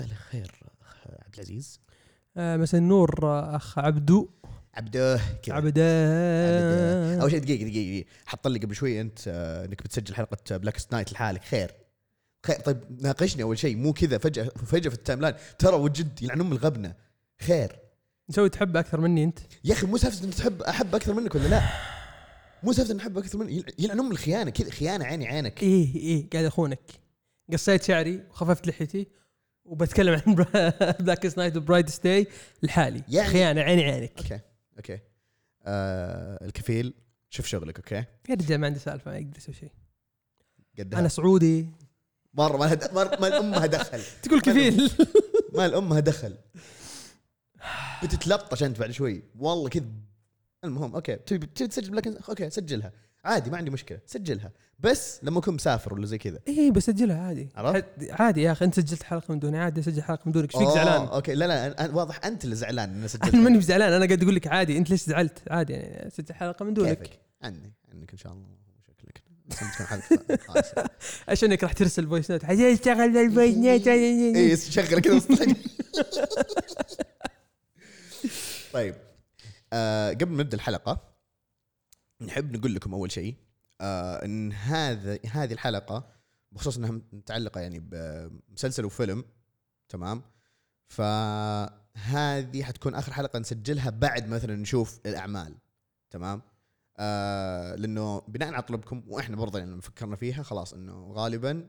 مساء الخير أخ عبد العزيز. آه مساء النور أخ عبدو. عبده كذا عبده. أول شيء دقيقة دقيقة. حط لي قبل شوي أنت آه، إنك بتسجل حلقة Blackest Night لحالك. خير. خير. طيب ناقشني أول شيء. مو كذا فجأة فجأة في ال timeline ترى وجد يلعن ام الغبنه خير. مسوي تحب أكثر مني أنت؟ يا أخي مو سالفة إنك تحب أحب أكثر منك ولا لا؟ مو سالفة إني أحب أكثر منك. يل- يلعن ام الخيانة كذا خيانة عيني عينك. إيه إيه. قاعد أخونك. قصيت شعري وخففت لحيتي وبتكلم عن Blackest Night و Brightest Day لحالي. يعني- خيانة عيني عينك. okay okay. آه الكفيل شوف شغلك okay؟ يا رجال ما عندي سالفة ما أقدر أسوي شيء. قدها. أنا سعودي. مرة ما مرة ما امها دخل. تقول كفيل. ما الامها دخل. بتتلطش أنت بعد شوي. والله كذا المهم أوكي. تبي تبي تسجل Black okay سجلها. عادي ما عندي مشكلة سجلها. بس لما أكون مسافر ولا زي كذا. إيه بسجلها عادي. عرفت؟ عادي يا أخي أنت سجلت حلقة من دوني عادي اسجل حلقة من دونك. إيش فيك زعلان؟ okay. لا لا أنا- واضح أنت اللي زعلان إني سجلت أنا ماني بزعلان أنا قاعد أقول لك عادي. أنت ليش زعلت؟ عادي يعني اسجل حلقة من دونك. كيفك؟ عني عنك إن شاء الله شكلك. خايسة. عشانك راح ترسل voice note اشتغل ال voice note اي شغل كذا. طيب. آه قبل ما نبدأ الحلقة نحب نقول لكم أول شيء آه إن هذا هذه الحلقة بخصوص إنها متعلقة يعني بمسلسل وفيلم تمام؟ فهذه حتكون آخر حلقة نسجلها بعد مثلا نشوف الأعمال تمام؟ آه لأنه بناء على طلبكم وإحنا برضه يعني لما فكرنا فيها خلاص إنه غالبا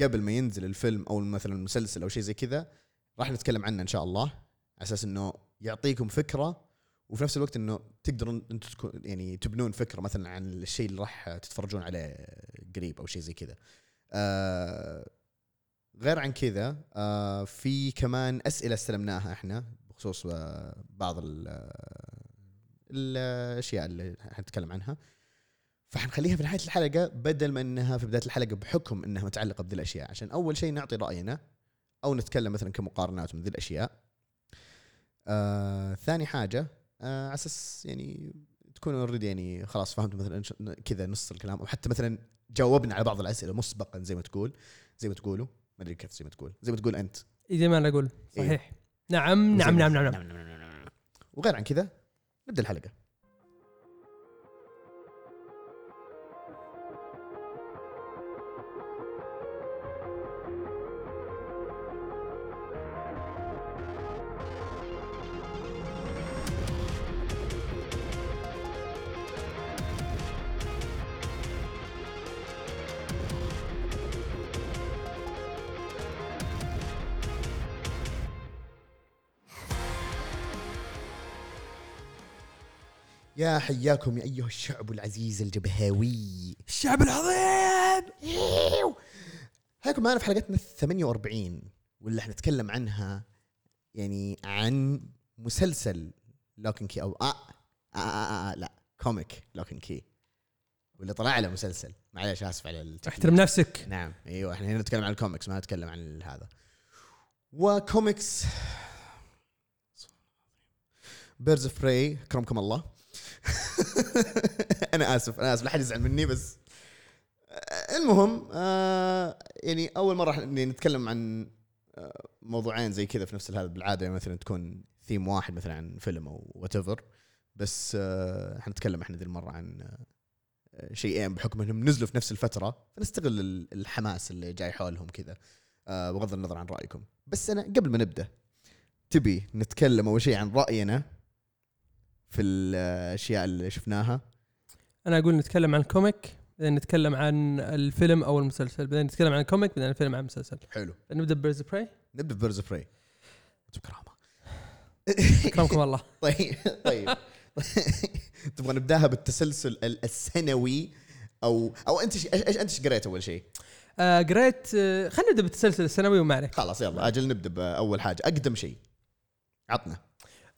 قبل ما ينزل الفيلم أو مثلا المسلسل أو شيء زي كذا راح نتكلم عنه إن شاء الله على أساس إنه يعطيكم فكرة وفي نفس الوقت إنه تقدرون أنتم تكون يعني تبنون فكرة مثلا عن الشيء اللي راح تتفرجون عليه قريب أو شيء زي كذا. آه غير عن كذا آه في كمان أسئلة استلمناها إحنا بخصوص آه بعض آه، الأشياء اللي حنتكلم عنها. فحنخليها في نهاية الحلقة بدل ما إنها في بداية الحلقة بحكم إنها متعلقة بذي الأشياء عشان أول شيء نعطي رأينا أو نتكلم مثلا كمقارنات من ذي الأشياء. آه ثاني حاجة على أساس يعني تكونوا اوريدي يعني خلاص فهمتوا مثلا كذا نص الكلام. أو حتى مثلا جاوبنا على بعض الأسئلة مسبقا زي ما تقول زي ما تقولوا. ما أدري كيف زي ما تقول. زي ما تقول أنت. إيه زي ما أنا أقول صحيح. نعم زي نعم ما- نعم نعم نعم. وغير عن كذا نبدأ الحلقة. يا حياكم يا أيها الشعب العزيز الجبهاوي. الشعب العظيم! حياكم معنا في حلقتنا 48 واللي حنتكلم عنها يعني عن مسلسل Locke and Key أو آه آه, آه, آه, آه لا comic Locke and Key واللي طلع له مسلسل. معلش آسف على. احترم نفسك. نعم إيوه إحنا هنا نتكلم عن الكوميكس ما نتكلم عن هذا. وكوميكس Birds of Prey اكرمكم الله. أنا آسف أنا آسف لا حد يزعل مني بس آه، المهم آه يعني أول مرة نتكلم عن آه، موضوعين زي كذا في نفس هذا بالعادة مثلا تكون ثيم واحد مثلا عن فيلم أو what بس آه حنتكلم إحنا ذي المرة عن آه، شيئين بحكم إنهم نزلوا في نفس الفترة فنستغل ال- الحماس اللي جاي حولهم كذا آه، بغض النظر عن رأيكم. بس أنا قبل ما نبدأ تبي نتكلم أول شيء عن رأينا في الأشياء اللي شفناها. أنا أقول نتكلم عن ال comic بعدين نتكلم عن الفيلم أو المسلسل بعدين نتكلم عن ال comic بعدين الفيلم عن المسلسل. حلو. نبدأ Birds Prey؟ نبدأ Birds Prey. بكرامه أكرمكم الله. طيب طيب. تبغى نبدأها بالتسلسل ال- السنوي أو أو أنت إيش إيش- أنت إيش قريت أول شيء؟ آه قريت آه خلينا نبدأ بالتسلسل السنوي وما عليك خلاص يلا أجل نبدأ بأول حاجة. أقدم شيء. عطنا.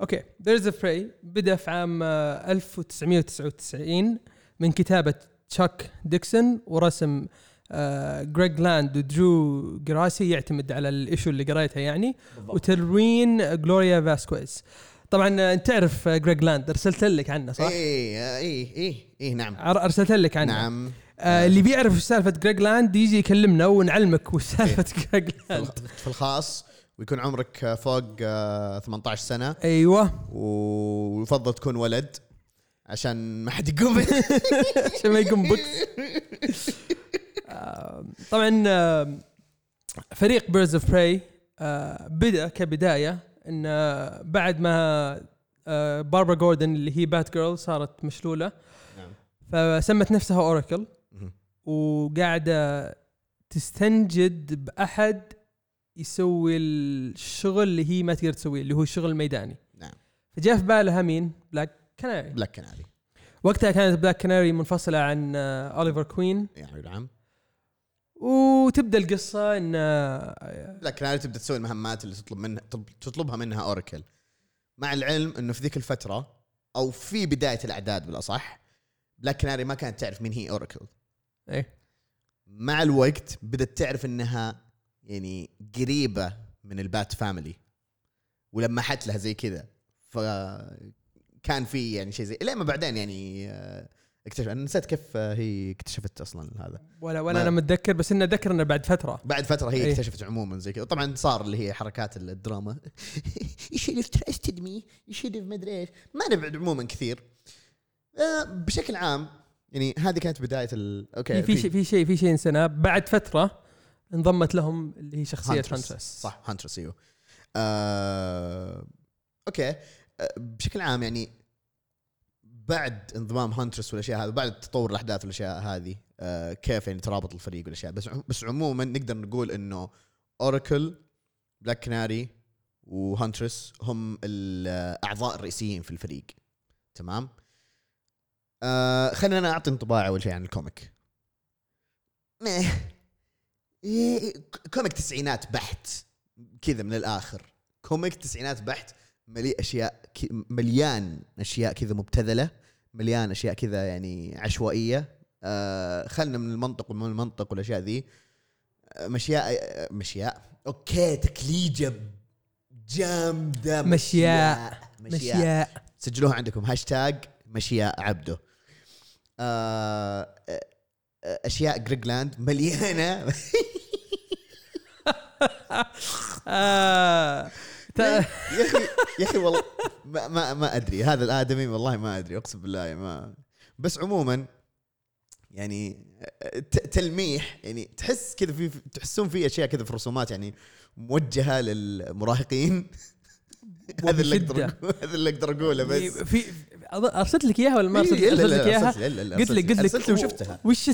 okay. Birds of Prey بدأ في عام آه 1999 من كتابة تشاك ديكسون ورسم آه جريج لاند ودرو جراسي يعتمد على ال issue اللي قريتها يعني. وتلوين جلوريا فاسكويز طبعا آه، أنت تعرف آه، جريج لاند أرسلت لك عنه صح؟ اي اي اي اي نعم. أرسلت لك عنه. نعم. آه اللي بيعرف سالفة جريج لاند يجي يكلمنا ونعلمك وش إيه. سالفة جريج في لاند في الخاص. ويكون عمرك فوق آه، 18 سنة. أيوه. ويفضل تكون ولد عشان ما حد يقوم عشان ما يقوم بك. آه، طبعا آه، فريق Birds of Prey بدأ كبداية إن آه، بعد ما آه، باربرا جوردن اللي هي بات جيرل صارت مشلولة. نعم. فسمت نفسها اوراكل. وقاعدة تستنجد بأحد يسوي الشغل اللي هي ما تقدر تسويه اللي هو الشغل الميداني نعم. فجاء في بالها مين؟ بلاك كناري بلاك كناري وقتها كانت بلاك كناري منفصلة عن آه، اوليفر كوين يعني نعم. وتبدأ القصة إن آه، بلاك كناري تبدأ تسوي المهمات اللي تطلب منها تطلب- تطلبها منها اوراكل مع العلم إنه في ذيك الفترة أو في بداية الأعداد بالأصح بلاك كناري ما كانت تعرف مين هي اوراكل إيه. مع الوقت بدت تعرف إنها يعني قريبة من ال Bat Family ولمحت لها زي كذا. فكان في يعني شيء زي لين ما بعدين يعني آه، اكتشف أنا نسيت كيف آه، هي اكتشفت أصلا هذا. ولا ولا ما- أنا متذكر بس إنه ذكر إنه بعد فترة. بعد فترة هي إيه. اكتشفت عموما زي كذا. طبعا صار اللي هي حركات الدراما. Should have trusted me. You should have مدري إيش ما نبعد عموما كثير. آه، بشكل عام يعني هذه كانت بداية ال... okay في في شيء في شيء في شيء نسيناه. بعد فترة انضمت لهم اللي هي شخصية هانترس. صح هانترس إيوه. آه... okay. آه، بشكل عام يعني بعد انضمام هانترس والأشياء هذه بعد تطور الأحداث والأشياء هذه آه كيف يعني ترابط الفريق والأشياء. بس بس عموما نقدر نقول إنه اوراكل بلاك كناري وهانترس هم الأعضاء الرئيسيين في الفريق. تمام؟ آه خلينا أنا اعطي انطباع أول شيء عن ال comic. إيه، comic تسعينات بحت كذا من الآخر. comic تسعينات بحت مليء أشياء مليان أشياء كذا مبتذلة مليان أشياء كذا يعني عشوائية. آه خلنا من المنطق ومن المنطق والأشياء ذي. آه، مشياء آه، مشياء. okay تكليجة جامدة. مشياء. مشياء مشياء. سجلوها عندكم. هاشتاج مشياء عبده. آه آه، أشياء جريجلاند مليانة. يا أخي يا أخي والله ما, ما, ما أدري. هذا الآدمي والله ما أدري. أقسم بالله ما بس عموما يعني تلميح يعني تحس كذا في تحسون في أشياء كذا في الرسومات يعني موجهة للمراهقين. هذا اللي أقدر هذا اللي أقدر أقوله بس. في أرسلت لك إياها ولا ما أرسلت إيه، لك اياها لي- لا، لا، قلت لك قلت لك وشفتها. وش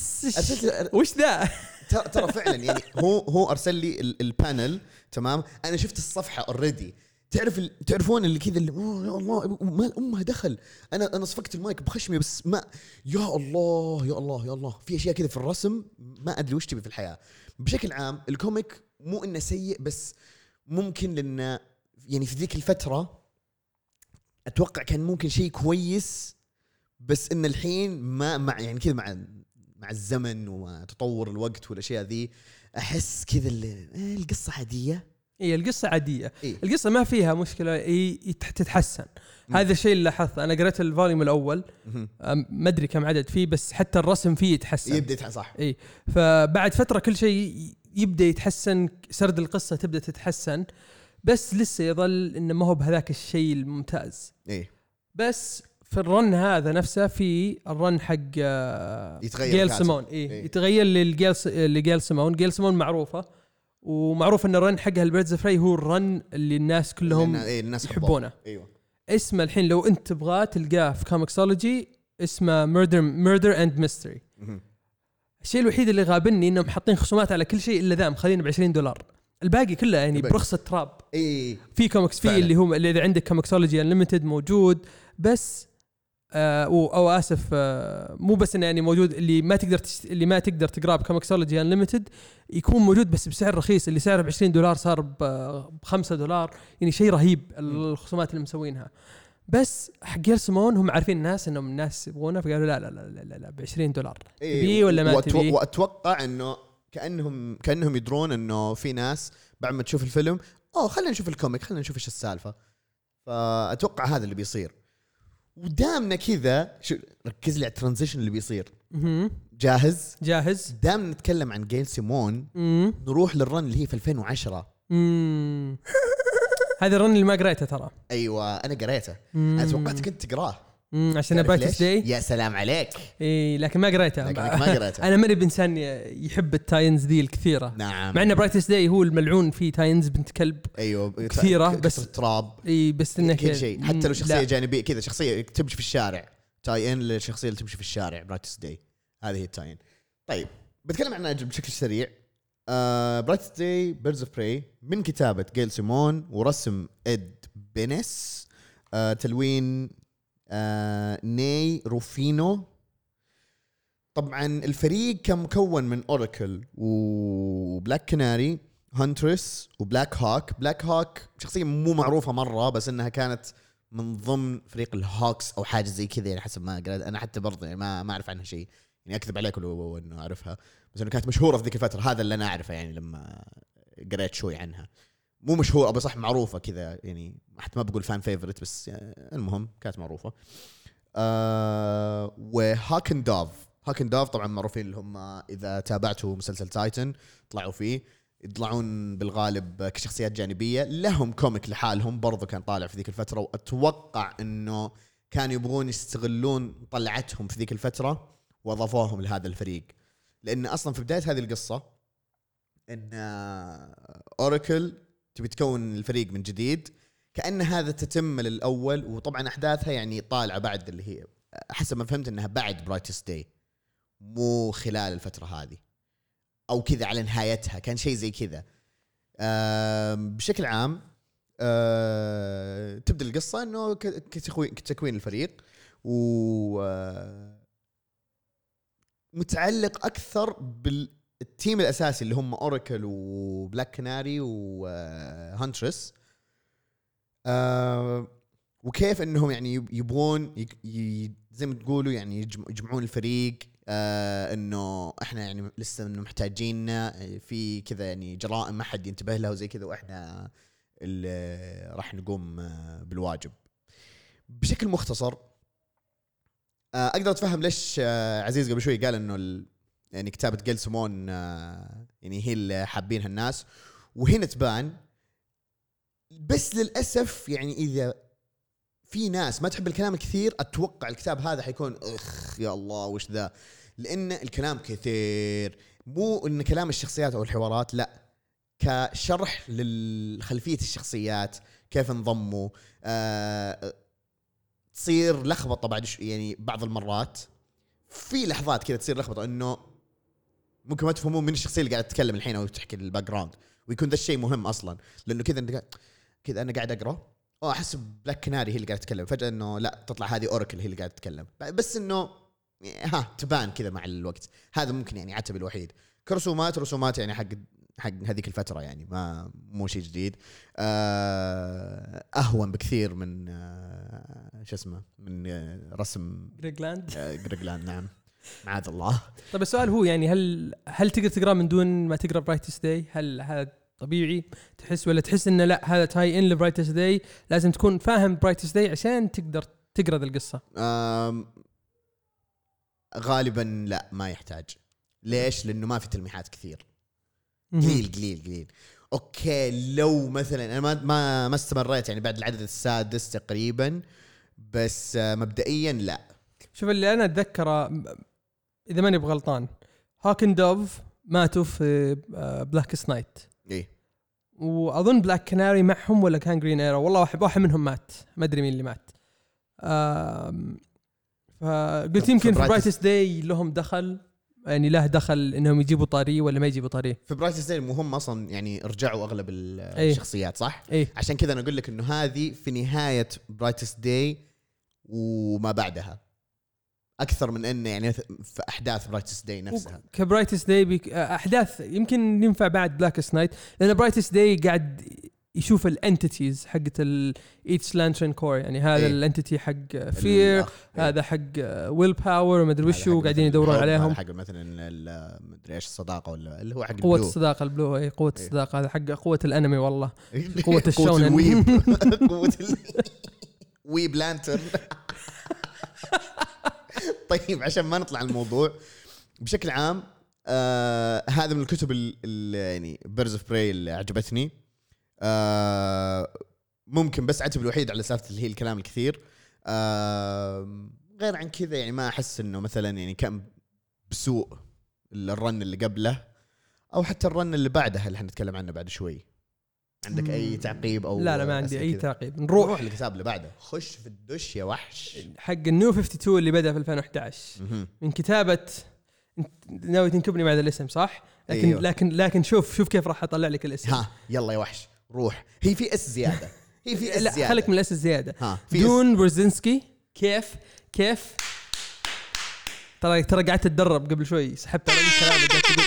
وش ذا؟ ترى ترى فعلا يعني هو هو أرسل لي ال- ال panel تمام؟ أنا شفت الصفحة already تعرف تعرفون اللي كذا اللي يا الله مال امها دخل. أنا أنا صفقت المايك بخشمي بس ما يا الله يا الله يا الله. في أشياء كذا في الرسم ما أدري وش تبي في الحياة. بشكل عام ال comic مو إنه سيء بس ممكن لأنه يعني في ذيك الفترة أتوقع كان ممكن شيء كويس بس إن الحين ما مع يعني كذا مع مع الزمن ومع تطور الوقت والأشياء ذي أحس كذا اللي إيه القصة عادية. هي القصة عادية. إيه. القصة ما فيها مشكلة يت- تتحسن. مم. هذا الشيء اللي لاحظته. أنا قريت ال volume الأول. ما أدري كم عدد فيه بس حتى الرسم فيه يتحسن. يبدأ يتح- صح. إي. فبعد فترة كل شيء يبدأ يتحسن سرد القصة تبدأ تتحسن. بس لسه يظل إنه ما هو بهذاك الشيء الممتاز. إيه بس في ال run هذا نفسه في ال run حق آه، يتغير جيل. Simone إيه. إيه. يتغير للجيل س- ل Gail Simone، Gail Simone معروفة ومعروف إن الرن حقها البيردز فري هو الرن اللي الناس كلهم إيه الناس. يحبونه إيوه اسمه الحين لو انت تبغاه تلقاه في Comixology اسمه Murder Murder and Mystery. الشيء الوحيد اللي غابنّي إنهم حاطين خصومات على كل شيء إلا ذا مخلينه ب 20 دولار الباقي كله يعني الباقي. برخص التراب إيه في كوميكس في. اللي هو اللي إذا عندك Comixology Unlimited موجود بس آه أو, آسف آه مو بس إنه يعني موجود اللي ما تقدر تشت... اللي ما تقدر تقرأه ب Comixology Unlimited يكون موجود بس بسعر رخيص. اللي سعره ب 20 دولار صار ب 5 دولار. يعني شيء رهيب الخصومات اللي مسوينها. بس حق Gail Simone هم عارفين الناس إنهم الناس يبغونه فقالوا لا لا لا لا, لا, لا ب 20 دولار. إيه. تبيه ولا ما وأتو- تبيه؟ وأتوقع إنه كأنهم كأنهم يدرون إنه في ناس بعد ما تشوف الفيلم أوه خلينا نشوف ال comic خلينا نشوف إيش السالفة. فأتوقع هذا اللي بيصير. ودامنا كذا شو ركز لي على ال transition اللي بيصير. جاهز؟ جاهز. دام نتكلم عن Gail Simone نروح لل run اللي هي في 2010 امم هذا ال run اللي ما قريته ترى. أيوه أنا قريته. أنا توقعت كنت تقراه. امم عشان ليش؟ Day يا سلام عليك. إي لكن ما قريته لكنك ما قريته. أنا ماني بإنسان يحب ال tie-ins ذي الكثيرة. نعم. مع إن Brightest Day هو الملعون فيه tie-ins بنت كلب أيوه كثيرة، ك- بس- تراب. إي بس إنه كل شيء. حتى لو شخصية لا. جانبية كذا شخصية تمشي في الشارع. tie-in للشخصية اللي تمشي في الشارع Brightest Day هذه هي ال tie-in طيب بتكلم عنها بشكل سريع. آه Brightest Day Birds of Prey من كتابة Gail Simone ورسم Ed Benes آه تلوين آه ني روفينو. طبعا الفريق كان مكون من Oracle و Black Canary، Huntress و Blackhawk، Blackhawk شخصية مو معروفة مرة بس إنها كانت من ضمن فريق ال Hawks أو حاجة زي كذا يعني حسب ما قرأت. أنا حتى برضه يعني ما ما أعرف عنها شيء. يعني أكذب عليك لو إنه أعرفها. بس إنه كانت مشهورة في ذيك الفترة. هذا اللي أنا أعرفه يعني لما قريت شوي عنها. مو مشهوره بس صح معروفة كذا يعني حتى ما بقول fan favorite بس المهم كانت معروفة. آه و Hawk and Dove، Hawk and طبعا معروفين اللي هم إذا تابعتوا مسلسل Titans طلعوا فيه. يطلعون بالغالب كشخصيات جانبية. لهم comic لحالهم برضو كان طالع في ذيك الفترة وأتوقع إنه كانوا يبغون يستغلون طلعتهم في ذيك الفترة وأضافوهم لهذا الفريق. لأن أصلا في بداية هذه القصة إن Oracle تبي تكون الفريق من جديد كأن هذا تتمة ل الأول وطبعا أحداثها يعني طالعة بعد اللي هي حسب ما فهمت إنها بعد Brightest Day مو خلال الفترة هذه أو كذا على نهايتها كان شيء زي كذا. بشكل عام آه، تبدأ القصة إنه كتكوين الفريق و آه، متعلق أكثر بال team الأساسي اللي هم Oracle و Black Canary و Huntress وكيف إنهم يعني يب- يبغون زي ما تقولوا يعني يجم- يجمعون الفريق. آه إنه إحنا يعني لسه إنه محتاجيننا في كذا يعني جرائم ما حد ينتبه لها وزي كذا وإحنا اللي راح نقوم آه، بالواجب. بشكل مختصر آه أقدر أتفهم ليش عزيز قبل شوي قال إنه يعني كتابة جيل سيمون آه يعني هي اللي حابينها الناس. وهنا تبان بس للأسف يعني إذا في ناس ما تحب الكلام الكثير أتوقع الكتاب هذا حيكون إخ يا الله وش ذا؟ لأن الكلام كثير. مو إن كلام الشخصيات أو الحوارات لا. كشرح لخلفيه الشخصيات كيف انضموا آه تصير لخبطة بعد يعني بعض المرات. في لحظات كذا تصير لخبطة إنه ممكن ما تفهمون من الشخصية اللي قاعدة تتكلم الحين أو تحكي ال background ويكون ذا الشيء مهم أصلا. لأنه كذا أنت قاعد- كذا أنا قاعد أقرأ آه أحس Black Canary هي اللي قاعدة تتكلم. فجأة إنه لا تطلع هذه Oracle هي اللي قاعدة تتكلم. بس إنه ها تبان كذا مع الوقت. هذا ممكن يعني عتب الوحيد. كرسومات رسومات يعني حق حق هذيك الفترة يعني ما مو شيء جديد. آه، أهون بكثير من آه، شو اسمه من آه، رسم Greg Land، Greg Land نعم. معاذ الله. طيب السؤال هو يعني هل هل تقدر تقرأ من دون ما تقرأ Brightest Day؟ هل هذا طبيعي تحس ولا تحس انه لا هذا tie-in ل Brightest Day لازم تكون فاهم Brightest Day عشان تقدر تقرأ ذا القصة. غالبا لا ما يحتاج. ليش؟ لأنه ما في تلميحات كثير. قليل قليل قليل. أوكي لو مثلا أنا ما ما ما استمريت يعني بعد العدد السادس تقريبا بس آه، مبدئيا لا. شوف اللي أنا أتذكره إذا ماني بغلطان. Hawk and Dove ماتوا في آه، Blackest Night إيه وأظن Black Canary معهم ولا كان Green Arrow والله واحد واحد منهم مات. ما أدري مين اللي مات. فقلت يمكن في Brightest- Brightest Day لهم دخل. يعني له دخل إنهم يجيبوا طاريه ولا ما يجيبوا طاريه في Brightest Day هم أصلا يعني رجعوا أغلب ال-. الشخصيات صح؟ إيه عشان كذا أنا أقول لك إنه هذه في نهاية Brightest Day وما بعدها. أكثر من إنه يعني في أحداث Brightest Day نفسها ك Brightest Day book آه، أحداث يمكن ينفع بعد Blackest Night لأن Brightest Day قاعد يشوف ال entities حقت each Lantern Corps يعني هذا إيه. ال entity حق fear الأخ- إيه. هذا حق will power وما أدري هذا وشو قاعدين يدورون عليهم حق مثلا مدري إيش الصداقة ولا اللي هو حق قوة ال blue. الصداقة ال blue اي قوة إيه. الصداقة هذا حق قوة الانمي والله قوة ال shonen. ال hope قوة ال... hope Lantern طيب عشان ما نطلع الموضوع. بشكل عام آه هذا من الكتب اللي يعني Birds of Prey اللي عجبتني. آه ممكن بس عتب الوحيد على سالفه اللي هي الكلام الكثير. آه غير عن كذا يعني ما أحس إنه مثلا يعني كان بسوء ال run اللي قبله أو حتى ال run اللي بعدها اللي حنتكلم عنه بعد شوي. عندك أي. تعقيب أو لا لا ما عندي أي؟ تعقيب. نروح نروح. للكتاب اللي بعده. خش في الدش يا وحش. حق ال New 52 اللي بدأ في 2011 مهم. من كتابه ناوي تنكبني بعد الاسم صح؟ لكن أيوه. لكن لكن شوف شوف كيف راح أطلع لك الاسم. ها يلا يا وحش. روح. هي في S زيادة. هي في S لا زيادة. خليك من ال S الزيادة. ها في S. Duane Swierczynski كيف كيف؟ ترى ترى قعدت أتدرب قبل شوي. سحبت على أم كلامك قعدت تقول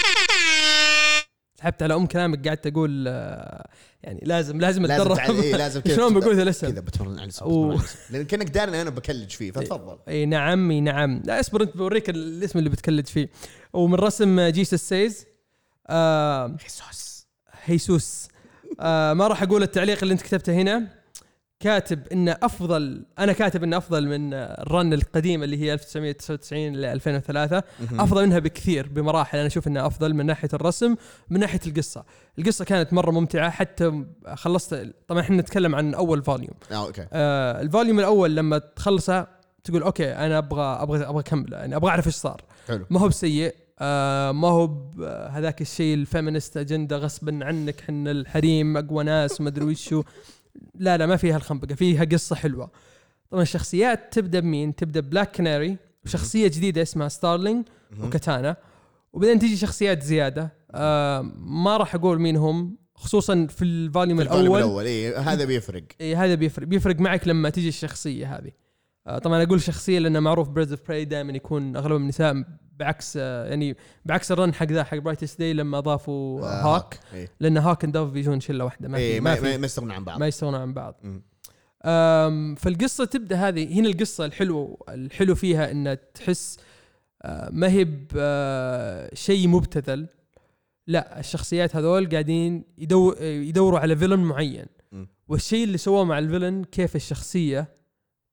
سحبت على أم كلامك قعدت أقول آه، يعني لازم لازم لازم أتدرب. إيه لازم كذا شلون بقول الاسم كذا بتمرن على الاسم. لأن كأنك داري أنا بكلج فيه فتفضل. اي نعم اي نعم. لا اصبر أنت بوريك الاسم اللي بتكلج فيه. ومن رسم Jesus Saiz آه خيسوس. هيسوس آه ما راح أقول التعليق اللي أنت كتبته هنا. كاتب إنه أفضل أنا كاتب إنه أفضل من ال run القديمه اللي هي 1999 ل 2003 أفضل منها بكثير بمراحل. أنا أشوف إنها أفضل من ناحية الرسم من ناحية القصة. القصة كانت مرة ممتعة حتى خلصت طبعا إحنا نتكلم عن أول volume. آه okay. آه ال volume الأول لما تخلصه تقول okay أنا أبغى أبغى أبغى اكمل يعني أبغى أعرف إيش صار. حلو. ما هو بسيء. آه ما هو هذاك الشيء ال feminist agenda غصبا عنك حنا الحريم أقوى ناس وما أدري وشو. لا لا ما فيها الخنبقة فيها قصة حلوة. طبعا الشخصيات تبدأ بمين؟ تبدأ Black Canary وشخصيه جديدة اسمها Starling مهم. و Katana. وبعدين تيجي شخصيات زيادة. آه ما راح أقول مين هم خصوصا في ال volume الأول. الأول. اي هذا بيفرق. إيه هذا بيفرق. بيفرق معك لما تيجي الشخصية هذه. طبعا أقول شخصيه لأنه معروف Birds of Prey دائما يكون أغلبهم النساء بعكس آه يعني بعكس ال run حق ذا حق Brightest Day لما أضافوا آه، آه Hawk اي لأن Hawk and Dove بيجون شلة واحدة ما إيه ما ما ما يستغنون عن بعض. ما يستغنون عن بعض. فالقصة تبدأ هذه هنا القصة الحلو الحلو فيها ان تحس آه، ما هي آه، شيء مبتذل. لا الشخصيات هذول قاعدين يدور يدوروا على villain معين. والشيء اللي سووه مع ال villain كيف الشخصية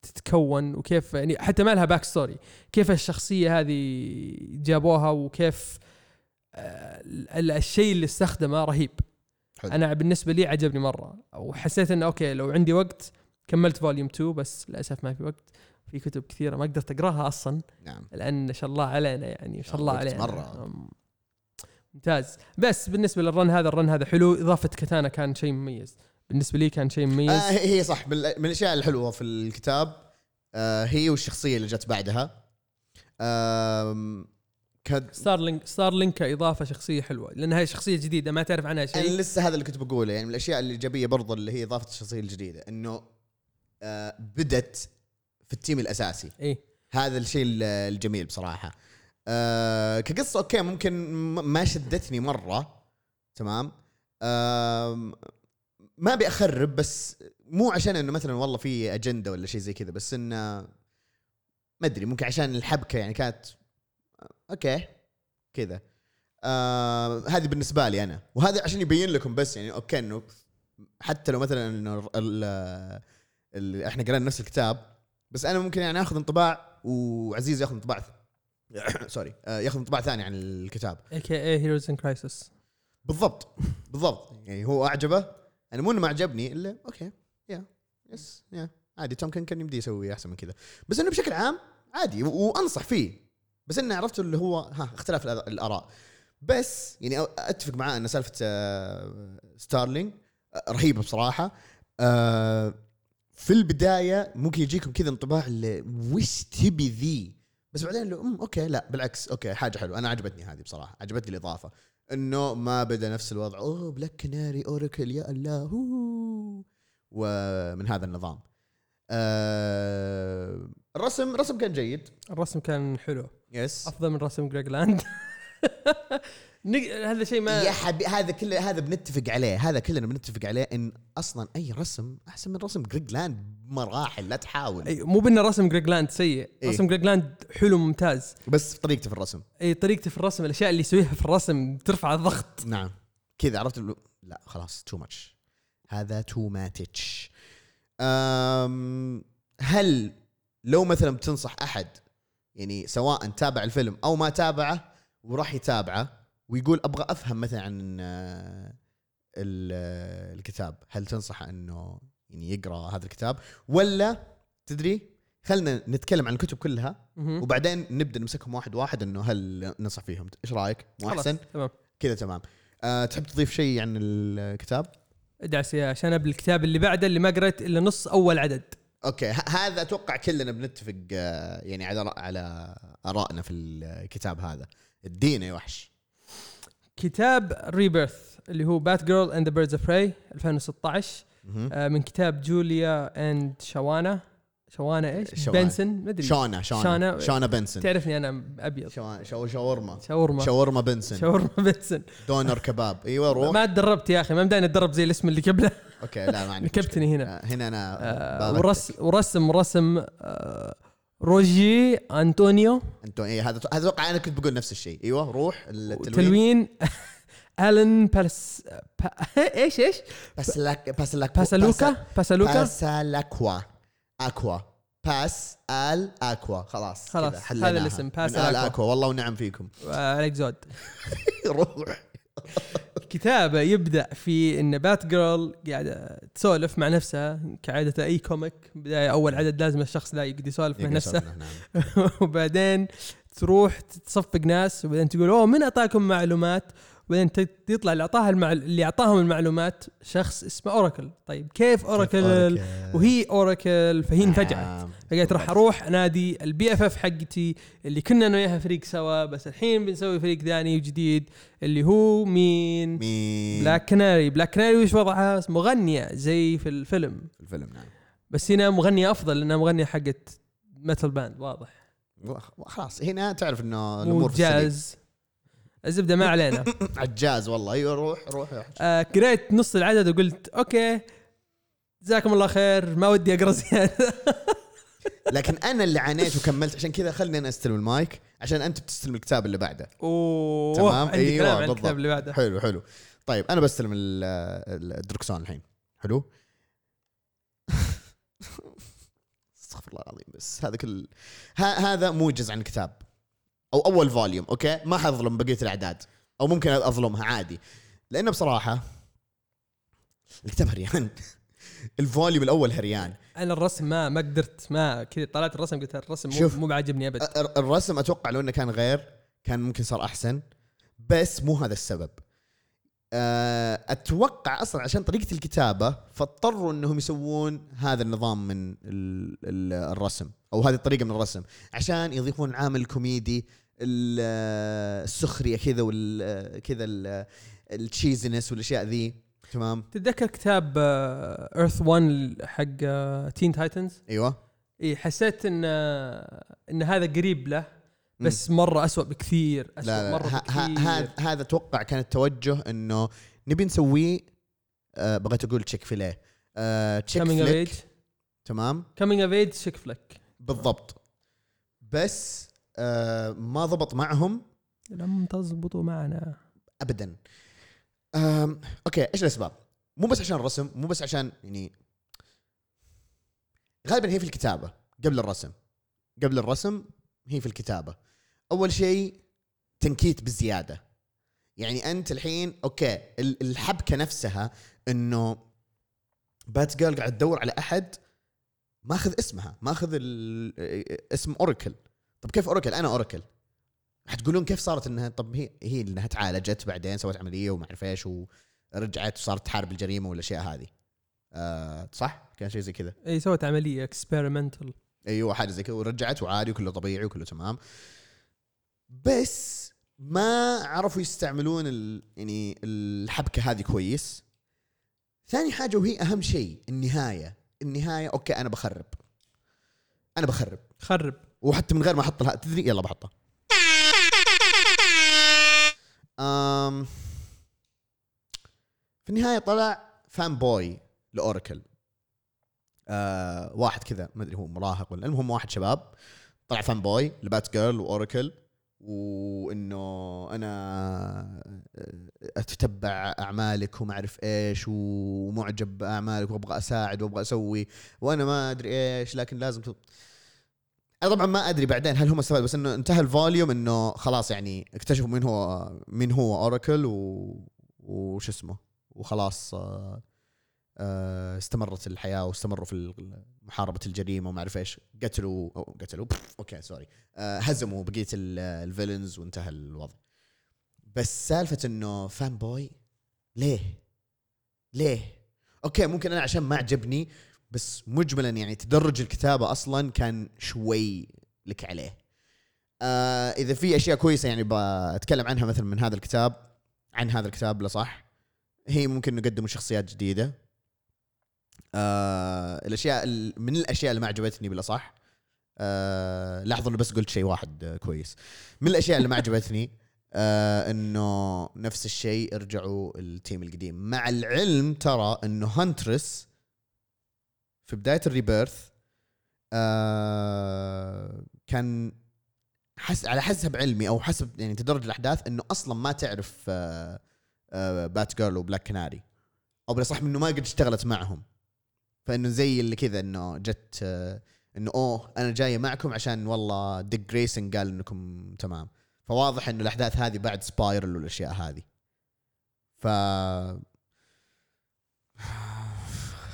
تتكون وكيف يعني حتى ما لها backstory كيف الشخصية هذه جابوها وكيف آه، ال- الشيء اللي استخدمه رهيب. حلو. أنا بالنسبة لي عجبني مرة. وحسيت إنه okay لو عندي وقت كملت volume 2 بس للأسف ما في وقت. في كتب كثيرة ما قدرت أقرأها أصلا. نعم. لأن ما شاء الله علينا يعني ما شاء الله علينا. أم، ممتاز. بس بالنسبة لل run هذا ال run هذا حلو. إضافة Katana كان شيء مميز. بالنسبة لي كان شيء مميز. آه هي صح من ال- من الأشياء الحلوة في الكتاب آه هي والشخصية اللي جت بعدها. آم، كد Starling Starling كاضافه شخصية حلوة لأن هي شخصية جديدة ما تعرف عنها أنا شيء لسه هذا اللي كنت بقوله يعني من الأشياء الإيجابية برضه اللي هي إضافة الشخصية الجديدة إنه آه بدت في ال team الأساسي. إيه. هذا الشيء ال- الجميل بصراحة. آه كقصة okay ممكن ما شدتني مرة تمام؟ آم، ما أبي أخرب بس مو عشان إنه مثلا والله في أجندة ولا شيء زي كذا بس إنه ما أدري ممكن عشان الحبكة يعني كانت okay كذا. آه هذه بالنسبة لي أنا وهذا عشان يبين لكم بس يعني okay إنه حتى لو مثلا إنه إحنا قرينا نفس الكتاب بس أنا ممكن يعني آخذ انطباع وعزيز ياخذ انطباع sorry آه، ياخذ انطباع ثاني عن الكتاب. a.k.a. Heroes in Crisis بالضبط بالضبط. يعني هو أعجبه أنا مو إنه ما عجبني إلا okay يا yes يا عادي. توم كان كان يمدي يسوي أحسن من كذا. بس إنه بشكل عام عادي وأنصح فيه. بس إنه عرفت اللي هو ها اختلاف الآراء. بس يعني أتفق معاه إن سالفة آه، Starling آه، رهيبة بصراحة. آه، في البداية ممكن يجيكم كذا انطباع وش تبي ذي؟ بس بعدين لو أم okay لا بالعكس okay حاجة حلوة. أنا عجبتني هذه بصراحة عجبتني الإضافة. إنه ما بدأ نفس الوضع أوه Black Canary Oracle يا الله هو ومن هذا النظام. آه الرسم الرسم كان جيد. الرسم كان حلو. yes أفضل من رسم Greg Land. هذا شيء ما يا حبي هذا كله هذا بنتفق عليه. هذا كلنا بنتفق عليه إن أصلا أي رسم أحسن من رسم جريج لاند بمراحل لا تحاول. أي مو بان رسم جريج لاند سيء. إيه. رسم جريج لاند حلو ممتاز. بس طريقته في الرسم. أي طريقته في الرسم الأشياء اللي يسويها في الرسم ترفع الضغط. نعم. كذا عرفت اللي- لا خلاص تو ماتش هذا تو ماتش هل لو مثلا بتنصح أحد يعني سواء تابع الفيلم أو ما تابعه وراح يتابعه ويقول أبغى أفهم مثلا عن آه، آه، الكتاب. هل تنصح إنه يعني يقرأ هذا الكتاب؟ ولا تدري خلنا نتكلم عن الكتب كلها. وبعدين نبدأ نمسكهم واحد واحد إنه هل ننصح فيهم. إيش رأيك؟ مو أحسن؟ تمام. كذا تمام. أه تحب تضيف شيء عن الكتاب؟ ادعس يا عشان ابل الكتاب اللي بعده اللي ما قريت إلا نص أول عدد. Okay. هذا أتوقع كلنا بنتفق آه، يعني على على آرائنا في الكتاب هذا. ادينا يا وحش. كتاب Rebirth اللي هو Batgirl and the Birds of Prey 2016 مهم. آه، من كتاب جوليا and شوانا. شوانا إيش؟ شوانا. بنسن ما أدري. شونا شونا شونا. شونا بنسن. تعرفني أنا أبيض. شاورما. شاورما. شاورما بنسن. شاورما بنسن. دونر كباب. إيوه روح. ما تدربت يا أخي ما مداني اتدرب زي الاسم اللي قبله. أوكي لا ما عندي مشكلة. هنا. آه، هنا أنا آه، ورسم رسم آه، روجي أنطونيو. أنتم إيه هذا هذا أتوقع أنا كنت بقول نفس الشيء. أيوه روح التلوين. تلوين. ألن باس با... إيش إيش؟ باسلاك باسلاك باسالوكا؟ باسالوكا؟ باسالاكوا. أكوا. باس آل أكوا. خلاص خلاص، هذا. الاسم، باس آل. أكوا. والله ونعم فيكم. عليك زود. روح. كتابة يبدأ في إن Batgirl قاعدة تسولف مع نفسها كعادة أي كوميك بداية أول عدد لازم الشخص ذا يقعد يسولف مع نفسه. وبعدين تروح تصفق ناس وبعدين تقول أوه من أعطاكم معلومات وبعدين ت- يطلع اللي أعطاها. اللي أعطاهم المعلومات شخص اسمه أوراكل طيب كيف أوراكل وهي أوراكل فهي انفجعت نعم. فقالت راح أروح أنادي ال BFF حقتي اللي كنا أنا وياها فريق سوا بس الحين بنسوي فريق ثاني جديد اللي هو مين؟ مين Black Canary Black Canary وش وضعها؟ مغنية زي في الفيلم في الفيلم نعم بس هنا مغنية أفضل لأنها مغنية حقت metal band واضح خلاص هنا تعرف إنه مو الأمور في. جاز الزبدة ما علينا. عجاز والله. أيوه روح روح يا. آه، قريت نص العدد وقلت okay جزاكم الله خير ما ودي أقرأ زيادة. لكن أنا اللي عانيت وكملت عشان كذا خلني أنا أستلم المايك عشان أنت بتستلم الكتاب اللي بعده. أوه تمام؟ أيوه بالضبط. الكتاب اللي بعده. حلو حلو. طيب أنا بستلم ال- ال- الدركسون الحين. حلو؟ استغفر الله العظيم بس. هذا كل ه- هذا موجز عن الكتاب. أو أول volume okay؟ ما حظلم بقية الأعداد. أو ممكن أظلمها عادي. لأنه بصراحة الكتاب هريان. الفوليوم الأول هريان. أنا الرسم ما ما قدرت ما كذا طلعت الرسم قلت الرسم مو. مو بعجبني أبد. الر- الرسم أتوقع لو إنه كان غير كان ممكن صار أحسن. بس مو هذا السبب. آه، أتوقع أصلا عشان طريقة الكتابة فاضطروا إنهم يسوون هذا النظام من ال- ال- الرسم أو هذه الطريقة من الرسم عشان يضيفون عامل آه، السخرية كذا وال كذا ال- ال cheesiness والأشياء ذي. تمام؟ تتذكر كتاب Earth 1 حق Teen Titans أيوه. إي حسيت إن آه، إن هذا قريب له بس مرة أسوأ بكثير أسوأ لا لا مرة بكثير. هذا هذا أتوقع كان التوجه إنه نبي نسويه آه بغيت أقول Chick-fil-A آه chick flick تمام؟ coming of age chick flick بالضبط. بس آه ما ضبط معهم؟ لم تزبطوا معنا. ابدا. Okay إيش الأسباب؟ مو بس عشان الرسم مو بس عشان يعني غالبا هي في الكتابة قبل الرسم. قبل الرسم هي في الكتابة. أول شيء تنكيت بزياده يعني أنت الحين okay ال- الحبكة نفسها إنه Batgirl قاعد تدور على أحد ماخذ اسمها ماخذ اسم أوراكل. طب كيف أوراكل؟ أنا أوراكل. حتقولون كيف صارت انها طب هي هي إنها تعالجت بعدين سوت عملية وما أعرف إيش ورجعت وصارت تحارب الجريمة والأشياء هذه. آه صح؟ كان شيء زي كذا. إي سوت عملية experimental أيوه حاجة زي كذا ورجعت وعادي وكله طبيعي وكله تمام. بس ما عرفوا يستعملون ال... يعني الحبكة هذه كويس. ثاني حاجة وهي أهم شيء النهاية. النهاية okay أنا بخرب. أنا بخرب. خرب. وحتى من غير ما أحط لها تدري؟ يلا بحطها. أم في النهاية طلع fanboy لأوراكل. آه واحد كذا ما أدري هو مراهق ولا المهم واحد شباب. طلع fanboy ل Batgirl وأوراكل وإنه أنا أتتبع أعمالك وما أعرف إيش ومعجب بأعمالك وأبغى أساعد وأبغى أسوي وأنا ما أدري إيش لكن لازم. أنا طبعا ما أدري بعدين هل هم استفادوا بس إنه انتهى ال volume إنه خلاص يعني اكتشفوا مين هو مين هو أوراكل و وش اسمه وخلاص آه، آه، استمرت الحياة واستمروا في محاربة الجريمة وما أعرف إيش قتلوا أو قتلوا okay sorry آه، هزموا بقية ال- ال villains وانتهى الوضع بس سالفة إنه fanboy ليه؟ ليه؟ okay ممكن أنا عشان ما عجبني بس مجملا يعني تدرج الكتابة أصلا كان شوي لك عليه. آه إذا في أشياء كويسة يعني بتكلم عنها مثلا من هذا الكتاب عن هذا الكتاب لا صح هي ممكن نقدموا شخصيات جديدة. آه الأشياء ال- من الأشياء اللي ما عجبتني بلا صح آه لاحظوا انه بس قلت شيء واحد آه كويس. من الأشياء اللي ما عجبتني آه إنه نفس الشيء ارجعوا ال team القديم مع العلم ترى إنه هانترس في بداية ال Rebirth آه كان حس على حسب علمي أو حسب يعني تدرج الأحداث إنه أصلا ما تعرف بات جيرل وبلاك كناري أو بالاصح إنه ما قد اشتغلت معهم. فإنه زي اللي كذا إنه جت آه إنه أوه أنا جاية معكم عشان والله ديك جريسن قال إنكم تمام. فواضح إنه الأحداث هذه بعد سبايرل والأشياء هذه. ف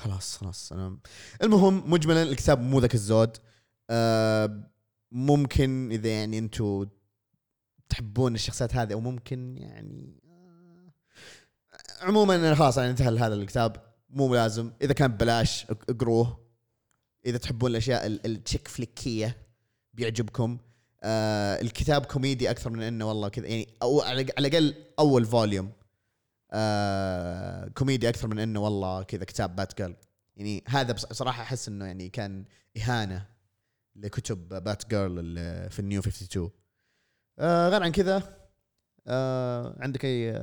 خلاص خلاص أنا المهم مجملا الكتاب مو ذاك الزود. آه ممكن إذا يعني أنتم تحبون الشخصيات هذه أو ممكن يعني آه، عموما خلاص يعني انتهى هذا الكتاب مو لازم إذا كان ببلاش اق- اقروه. إذا تحبون الأشياء ال- ال chick flick يه بيعجبكم. آه الكتاب كوميدي أكثر من إنه والله كذا يعني أو على الأقل أول volume. آه كوميدي أكثر من إنه والله كذا كتاب بات جيرل يعني هذا بص- بصراحه أحس إنه يعني كان إهانة لكتب بات جيرل في ال New 52 آه غير عن كذا آه عندك أي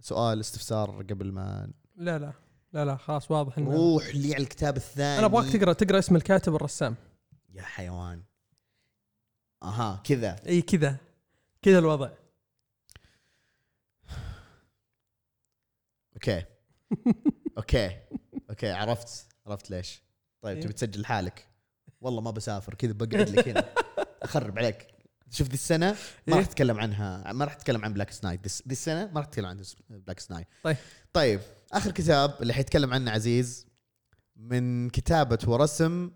سؤال استفسار قبل ما لا لا لا لا خلاص واضح إنه نروح لي على الكتاب الثاني. أنا أبغاك تقرا تقرأ اسم الكاتب الرسام. يا حيوان. أها كذا. إي كذا. كذا الوضع. okay. okay. okay عرفت. عرفت ليش. طيب إيه. تبي تسجل لحالك والله ما بسافر كذا بقعد لك هنا. اخرب عليك. شوف ذي السنة ما إيه. راح أتكلم عنها ما راح أتكلم عن بلاك سنايت ذي السنة ما راح أتكلم عن بلاك سنايت طيب. طيب آخر كتاب اللي حيتكلم عنه عزيز من كتابة ورسم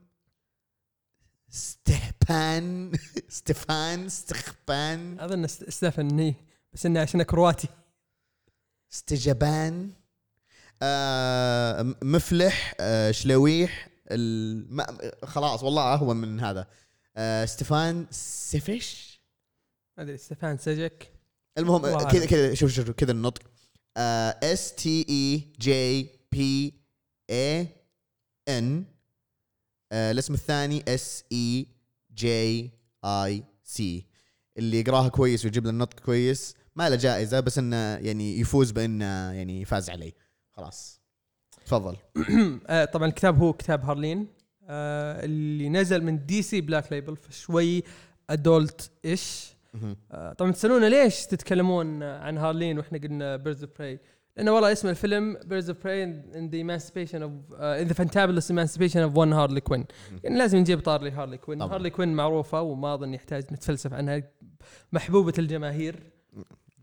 ستيبان ستيفان استخبان أظن استفن هي بس إنه عشان كرواتي. استجبان آه مفلح آه شلويح الم... خلاص والله أهون من هذا. آه ستيفان سيفيش؟ ما أدري ستefan سجك المهم كذا. كذا شوف شوف كذا النطق. اس تي اي جي بي اي ان الاسم الثاني اس اي جي اي سي اللي يقراها كويس ويجيب له النطق كويس. ما له جائزة بس إنه يعني يفوز بإنه يعني فاز عليه خلاص. تفضل. آه، طبعا الكتاب هو كتاب هارلين. آه، اللي نزل من دي سي Black Label فشوي adult-ish. آه، طبعا تسألونا ليش تتكلمون عن هارلين وإحنا قلنا Birds of Prey لأنه والله اسم الفيلم Birds of Prey and the emancipation of and the fantabulous emancipation of one Harley Quinn يعني لازم نجيب طاري لهارلي كوين. طبعاً. هارلي كوين معروفة وما أظن يحتاج نتفلسف عنها. محبوبة الجماهير.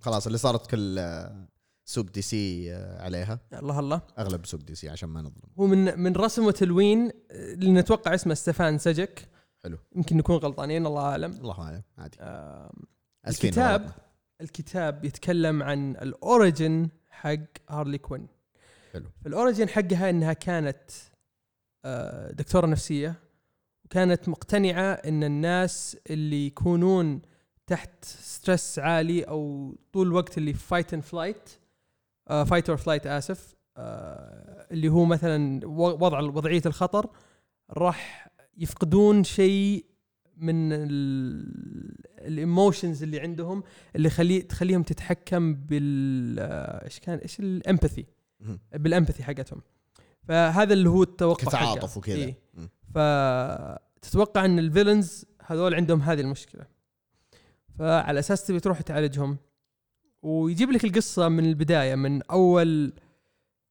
خلاص اللي صارت كل آه، سوق دي سي آه، عليها. الله الله. أغلب سوق دي سي عشان ما نظلم. هو من من رسم وتلوين آه، اللي نتوقع اسمه ستيفان سجك. حلو. يمكن نكون غلطانين الله أعلم. الله أعلم عادي. أسفين الكتاب غلطنا. الكتاب يتكلم عن ال origin حق هارلي كوين. حلو. ال origin حقها إنها كانت آه، دكتورة نفسية وكانت مقتنعة إن الناس اللي يكونون تحت stress عالي أو طول الوقت اللي fight and flight fight or flight آسف آه، اللي هو مثلا وضع وضعية الخطر راح يفقدون شيء من ال emotions اللي عندهم اللي خلي تخليهم تتحكم بال آه، إيش كان إيش ال empathy. بال empathy حقتهم فهذا اللي هو التوقع كتعاطف حقه. وكذا إيه. فتتوقع إن ال villains هذول عندهم هذه المشكلة فعلى أساس تبي تروح تعالجهم. ويجيب لك القصة من البداية من أول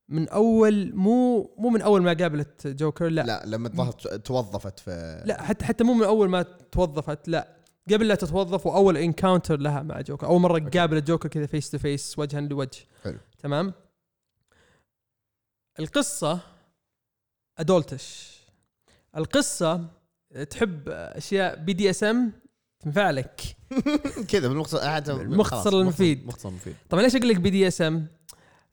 من أول مو مو من أول ما قابلت جوكر لا. لا لما توظفت في لا حتى حتى مو من أول ما توظفت لا. قبل لا تتوظف وأول encounter لها مع جوكر. أول مرة okay. قابلت جوكر كذا face to face وجها لوجه. حلو. تمام؟ القصة adult-ish القصة تحب أشياء BDSM تنفع لك كذا بالمختصر المختصر المفيد. مختصر مفيد طبعا ليش أقول لك BDSM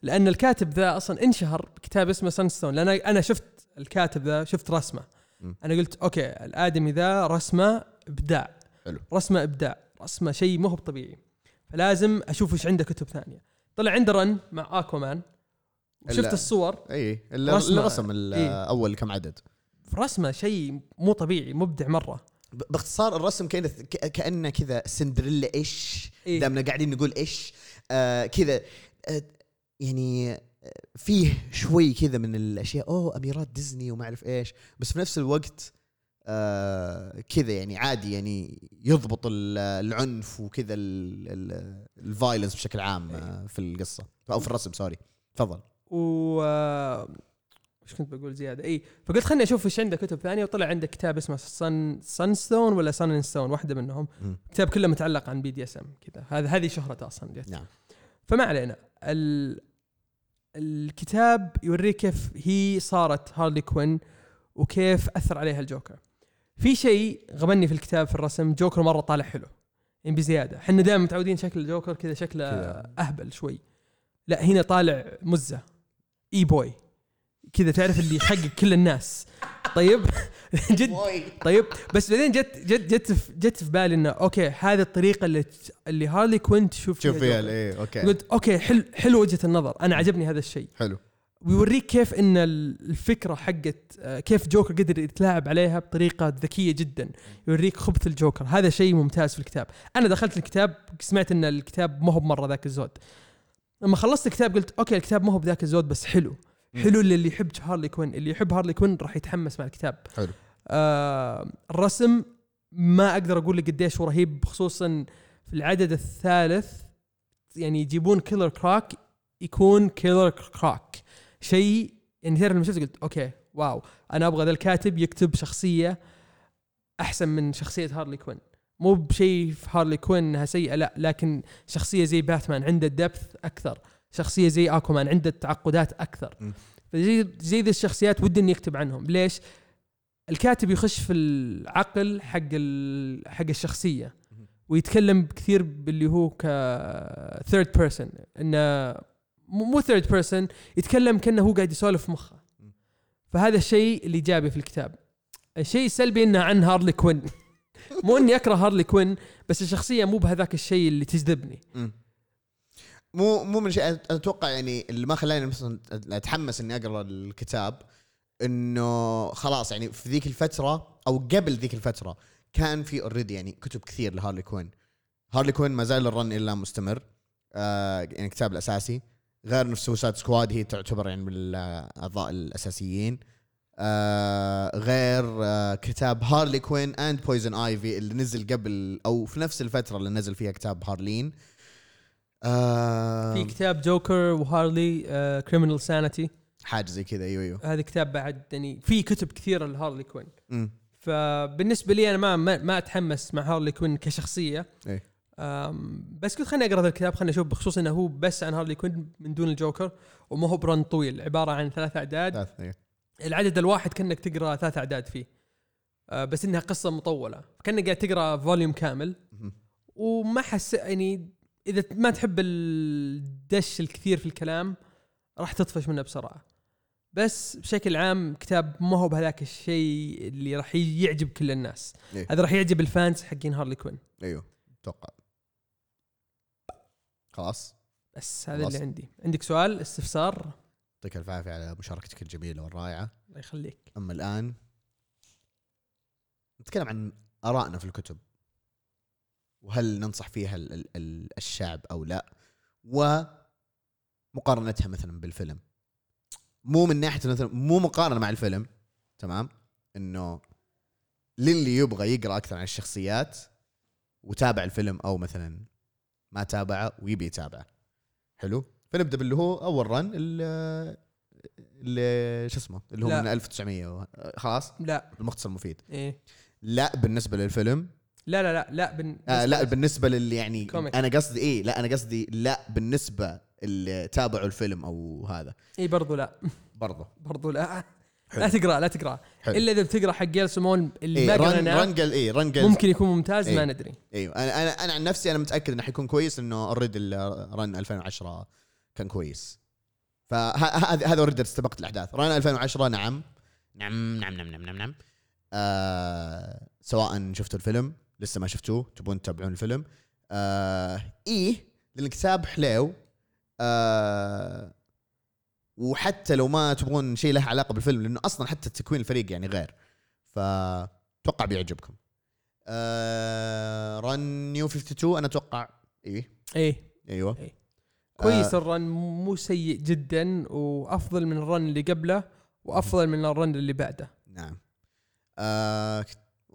لأن الكاتب ذا أصلا انشهر بكتاب اسمه Sunstone لأن أنا شفت الكاتب ذا شفت رسمة. أنا قلت okay الآدمي ذا رسمة إبداع. حلو. رسمة إبداع. رسمة شيء مو طبيعي. فلازم أشوف إيش عنده كتب ثانية. طلع عنده رن مع اكوامان إلا- الصور. إي اللي رسمة. اللي رسم ال- إيه. أول كم عدد. رسمة شيء مو طبيعي مبدع مرة. باختصار الرسم كأنه كأنه كذا سندريلا إيش إيه. دامنا قاعدين نقول إيش آه كذا آه يعني آه، فيه شوي كذا من الأشياء أوه أميرات ديزني وما أعرف إيش بس في نفس الوقت آه كذا يعني عادي يعني يضبط ال- العنف وكذا ال violence بشكل عام آه في القصة أو في الرسم sorry تفضل و آه، إيش كنت بقول زيادة؟ إي فقلت خليني أشوف إيش عنده كتب ثانية وطلع عنده كتاب اسمه Sun Sunstone ولا Sun Stone واحدة منهم. مم. كتاب كله متعلق عن BDSM كذا. هذا هذه شهرته أصلا جت. نعم. فما علينا. ال... الكتاب يوريك كيف هي صارت هارلي كوين وكيف أثر عليها الجوكر. في شيء غبني في الكتاب في الرسم جوكر مرة طالع حلو. يعني بزيادة. إحنا دائما متعودين شكل الجوكر كذا شكله. أهبل شوي. لا هنا طالع مزة. e-boy. كذا تعرف اللي يحقق كل الناس. طيب؟ جد. طيب بس بعدين جت جت جت في جت في بالي إنه okay هذه الطريقة اللي اللي هارلي كوين تشوف شوف فيها جوكر. إيه okay. قلت okay حلو حلو وجهة النظر. أنا عجبني هذا الشيء. حلو. ويوريك كيف إن الفكرة حقت آه، كيف جوكر قدر يتلاعب عليها بطريقة ذكية جدا. يوريك خبث الجوكر. هذا شيء ممتاز في الكتاب. أنا دخلت الكتاب سمعت إن الكتاب ما هو بمرة ذاك الزود. لما خلصت الكتاب قلت okay الكتاب ما هو بذاك الزود بس حلو. حلو للي يحب هارلي كوين اللي يحب هارلي كوين راح يتحمس مع الكتاب. حلو. آه الرسم ما أقدر أقول لك قديش هو رهيب خصوصا في العدد الثالث يعني يجيبون كيلر كروك يكون كيلر كروك. شيء يعني تعرف لما شفت قلت okay wow أنا أبغى ذا الكاتب يكتب شخصية أحسن من شخصية هارلي كوين. مو بشيء في هارلي كوين إنها سيئة لا لكن شخصية زي باتمان عنده depth أكثر. شخصية زي أكوامان عنده تعقدات أكثر. فزي زي ذي الشخصيات ودي إني أكتب عنهم. ليش؟ الكاتب يخش في العقل حق ال- حق الشخصية ويتكلم كثير باللي هو ك third person إنه مو third person يتكلم كأنه هو قاعد يسولف في مخه فهذا الشيء اللي ايجابي في الكتاب. الشيء السلبي إنه عن هارلي كوين. مو إني أكره هارلي كوين بس الشخصية مو بهذاك الشيء اللي تجذبني. مو مو من شيء. أنا أتوقع يعني اللي ما خلاني مثلا أتحمس إني أقرأ الكتاب إنه خلاص يعني في ذيك الفترة أو قبل ذيك الفترة كان في already يعني كتب كثير لهارلي كوين. هارلي كوين ما زال ال run إلا مستمر. آه يعني الكتاب الأساسي. غير إنه Suicide Squad هي تعتبر يعني من الأعضاء الأساسيين. آه غير آه كتاب Harley Quinn and Poison Ivy اللي نزل قبل أو في نفس الفترة اللي نزل فيها كتاب هارلين آه في كتاب جوكر وهارلي Criminal Sanity حاجة زي كذا أيوه أيوه هذا كتاب بعد يعني في كتب كثيرة لهارلي كوين. فبالنسبة لي أنا ما ما, ما أتحمس مع هارلي كوين كشخصية. أم، بس قلت خليني أقرأ ذا الكتاب خليني أشوف بخصوص إنه هو بس عن هارلي كوين من دون الجوكر وما هو ب run طويل عبارة عن ثلاث أعداد ثلاث إيه. العدد الواحد كأنك تقرأ ثلاث أعداد فيه أه، بس إنها قصة مطولة كأنك قاعد تقرأ volume كامل. وما حس يعني إذا ما تحب الدش الكثير في الكلام راح تطفش منه بسرعة. بس بشكل عام كتاب ما هو بهذاك الشيء اللي راح يعجب كل الناس. إيه. هذا راح يعجب ال fans حقين هارلي كوين. أيوه أتوقع. خلاص. بس هذا. اللي عندي. عندك سؤال؟ استفسار؟ يعطيك الف عافية على مشاركتك الجميلة والرائعة. الله يخليك. أما الآن نتكلم عن آرائنا في الكتب. وهل ننصح فيها ال ال ال الشعب أو لا؟ ومقارنتها مثلا بالفيلم. مو من ناحية مثلا مو مقارنة مع الفيلم تمام؟ إنه للي يبغى يقرأ أكثر عن الشخصيات وتابع الفيلم أو مثلا ما تابعه ويبي يتابعه. حلو؟ فنبدأ باللي هو أول رن ال- اللي شو اسمه؟ اللي هو لا. من 1900 و- خلاص؟ لا. المختصر المفيد. إيه. لا بالنسبة للفيلم لا لا لا لا بن... آه لا بالنسبة للي يعني comic. أنا قصدي إيه لا أنا قصدي لا بالنسبة اللي تابعوا الفيلم أو هذا إي برضو لا برضه برضو لا حلو. لا تقرأ لا تقرأ حلو. إلا إذا بتقرأ حق جيل سمون اللي إيه ما run قريناه run جيل إيه run جيل ممكن يكون ممتاز إيه. ما ندري أيوه أنا أنا أنا عن نفسي أنا متأكد إنه حيكون كويس إنه already run 2010 كان كويس فهذا هذا already استبقت الأحداث run 2010 نعم نعم نعم نعم نعم نعم, نعم. آه سواء شفتوا الفيلم لسه ما شفتوه تبون تتابعون الفيلم. آه إيه لأن الكتاب حلو آه وحتى لو ما تبغون شيء له علاقة بالفيلم لأنه أصلا حتى تكوين الفريق يعني غير. فتوقع بيعجبكم. آه run New 52 أنا أتوقع إيه؟ إيه. أيوه. إيه. كويس آه. ال run مو سيء جدا وأفضل من ال run اللي قبله وأفضل من ال run اللي بعده. نعم. آه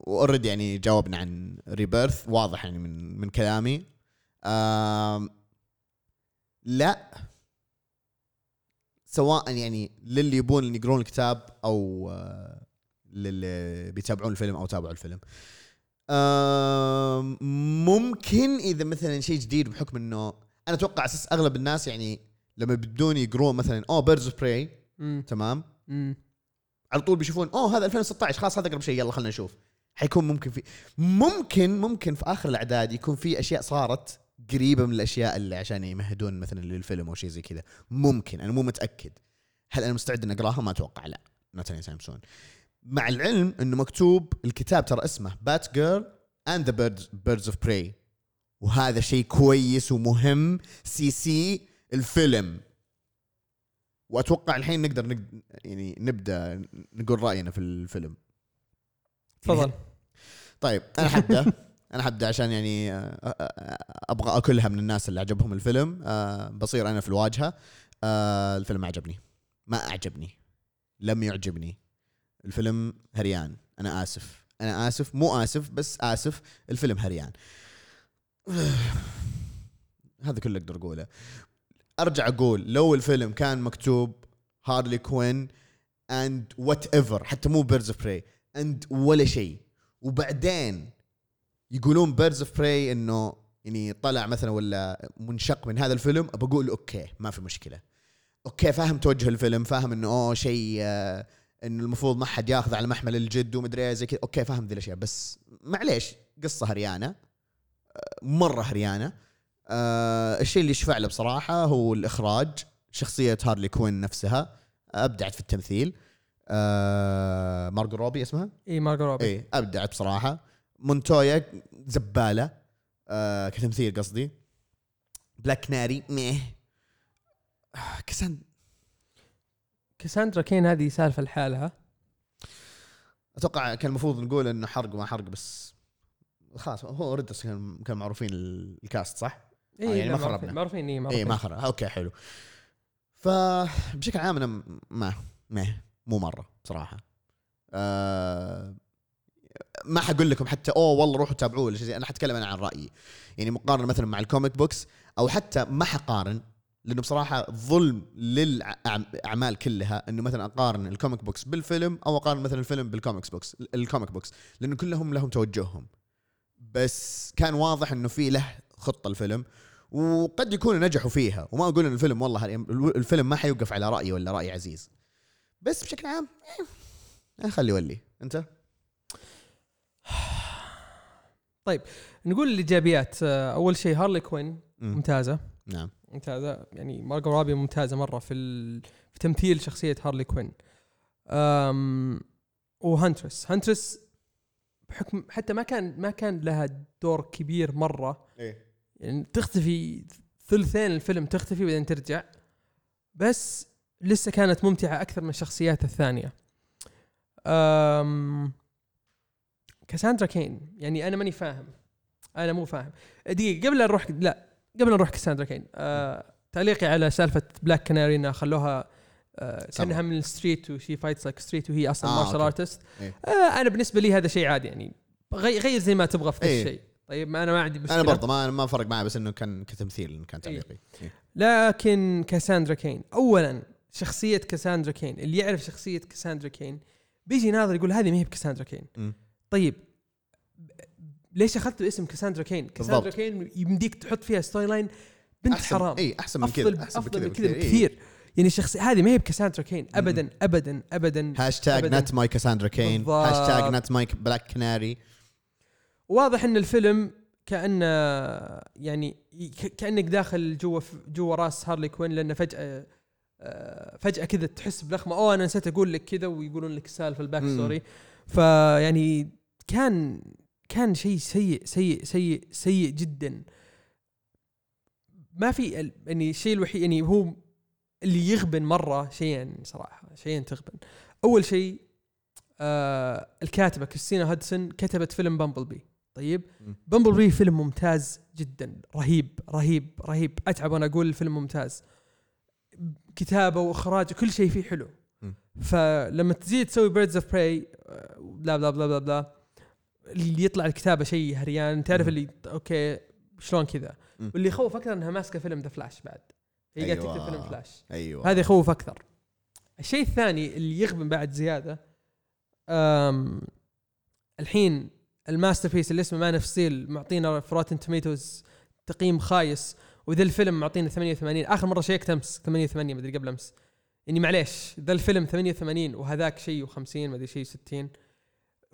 و already يعني جاوبنا عن Rebirth واضح يعني من من كلامي. لا. سواء يعني للي يبون يقرون الكتاب أو آه للي بيتابعون الفيلم أو تابعوا الفيلم. ممكن إذا مثلا شيء جديد بحكم إنه أنا أتوقع أساس أغلب الناس يعني لما يبون يقرون مثلا أوه Birds of Prey تمام. امم على طول بيشوفون أوه هذا 2016 خلاص هذا أقرب شيء يلا خلينا نشوف. حيكون ممكن في ممكن ممكن في آخر الأعداد يكون في أشياء صارت قريبة من الأشياء اللي عشان يمهدون مثلا للفيلم أو شيء زي كذا. ممكن أنا مو متأكد. هل أنا مستعد إني أقراها؟ ما أتوقع لا. not any time soon مع العلم إنه مكتوب الكتاب ترى اسمه Batgirl and the Birds of Prey وهذا شيء كويس ومهم زي زي الفيلم. وأتوقع الحين نقدر نقد... يعني نبدأ نقول رأينا في الفيلم. تفضل. طيب أنا حبدا أنا حبدا عشان يعني آه، آه، آه، أبغى أكلها من الناس اللي عجبهم الفيلم. بصير أنا في الواجهة. الفيلم ما عجبني ما أعجبني. لم يعجبني. الفيلم هريان. أنا آسف. أنا آسف. مو آسف بس آسف. الفيلم هريان. هذا كله أقدر أقوله. أرجع أقول لو الفيلم كان مكتوب Harley Quinn and whatever حتى مو Birds of Prey and ولا شيء. وبعدين يقولون Birds of Prey إنه يعني طلع مثلا ولا منشق من هذا الفيلم بقول okay ما في مشكلة. okay فاهم توجه الفيلم فاهم إنه أوه شيء آه إنه المفروض ما حد ياخذ على محمل الجد ومدري إيه زي كذا. okay فاهم ذي الأشياء. بس معليش قصة هريانة آه، مرة هريانة. آه الشيء اللي يشفع له بصراحة هو الإخراج شخصية هارلي كوين نفسها أبدعت في التمثيل. آه مارجو روبي اسمها؟ اي مارجو روبي. إيه ابدعت بصراحة. مونتويا زبالة. آه كتمثيل قصدي. بلاك كناري meh آه، كسان كاساندرا كين هذه سالفة لحالها. أتوقع كان المفروض نقول إنه حرق وما حرق بس خلاص هو ريدس كان كان معروفين ال- ال cast صح؟ اي آه، يعني ما خربنا. معروفين اي اي معروفين. ما خرب. okay حلو. فبشكل عام أنا ما ما مو مرة بصراحة. آه ما حقول لكم حتى أوه والله روحوا تابعوه ولا شيء أنا حتكلم أنا عن رأيي. يعني مقارنة مثلا مع ال comic books أو حتى ما حقارن لأنه بصراحة ظلم للأعمال كلها إنه مثلا أقارن ال comic books بالفيلم أو أقارن مثلا الفيلم بال comics books ال comic books لأنه كلهم لهم توجههم. بس كان واضح إنه في له خطة الفيلم وقد يكونوا نجحوا فيها. وما أقول إن الفيلم والله الفيلم ما حيوقف على رأيي ولا رأي عزيز. بس بشكل عام إيه، خلي يولي. أنت؟ نقول الإيجابيات. آه، أول شيء هارلي كوين مم. ممتازة. نعم. ممتازة. يعني مارجو رابي ممتازة مرة في ال... في تمثيل شخصية هارلي كوين. أم... وهانترس. هانترس بحكم حتى ما كان ما كان لها دور كبير مرة. إيه. يعني تختفي ثلثين الفيلم تختفي بعدين ترجع. بس لسه كانت ممتعة أكثر من الشخصيات الثانية. أم... كاساندرا كين يعني أنا ماني فاهم. أنا مو فاهم. دقيقة قبل نروح لا قبل نروح كاساندرا كين أه... تعليقي على سالفة بلاك كناري انها خلوها أه... كأنها من ال street و she fights like street وهي أصلا آه، martial. artist إيه. آه أنا بالنسبة لي هذا شيء عادي يعني غي- غير زي ما تبغى في ذا إيه. الشيء طيب ما أنا ما عندي مشكلة. أنا برضه ما ما فرق معي بس إنه كان كتمثيل كان تعليقي. إيه. لكن كاساندرا كين اولا شخصية كاساندرا كين اللي يعرف شخصية كاساندرا كين بيجي ناظر يقول هذه ما هي بكاساندرا كين. طيب ليش اخذتوا اسم كاساندرا كين؟ كاساندرا. كين يمديك تحط فيها storyline بنت أحسن- حرام اي أحسن من كذا أحسن أفضل من كذا بكثير. إيه. يعني الشخصيه هذه ما هي بكاساندرا كين ابدا ابدا ابدا هاشتاج. not my كاساندرا كين. هاشتاج not my بلاك كناري واضح إن الفيلم كانه يعني كأنك داخل جوا جوا راس هارلي كوين لأنه فجأة فجأة كذا تحس بلخمة. أوه أنا نسيت أقول لك كذا ويقولون لك السالفه ال back. story فيعني كان كان شيء سيء سيء سيء سيء جدا. ما في يعني الشيء الوحيد يعني هو اللي يغبن مرة شيئين صراحة شيئين تغبن. أول شيء آه الكاتبة كريستينا هادسون كتبت فيلم Bumblebee طيب. Bumblebee فيلم ممتاز جدا رهيب رهيب رهيب. أتعب وأنا أقول الفيلم ممتاز. كتابة وإخراج كل شيء فيه حلو. فلما تزيد تسوي Birds of Prey بلا بلا بلا بلا بلا اللي يطلع الكتابة شيء هريان تعرف. اللي okay شلون كذا. واللي يخوف أكثر إنها ماسكة فيلم The Flash بعد هي قاعدة أيوة. تكتب فيلم فلاش أيوه هذا يخوف أكثر الشيء الثاني اللي يغبن بعد زيادة أم الحين ال masterpiece اللي اسمه Man of Steel معطينا في Rotten Tomatoes تقييم خايس وذا الفيلم معطينا 88 آخر مرة شيكت أمس 88 مدري قبل أمس. يعني معليش ذا الفيلم 88 وهذاك شيء و50 مدري شيء 60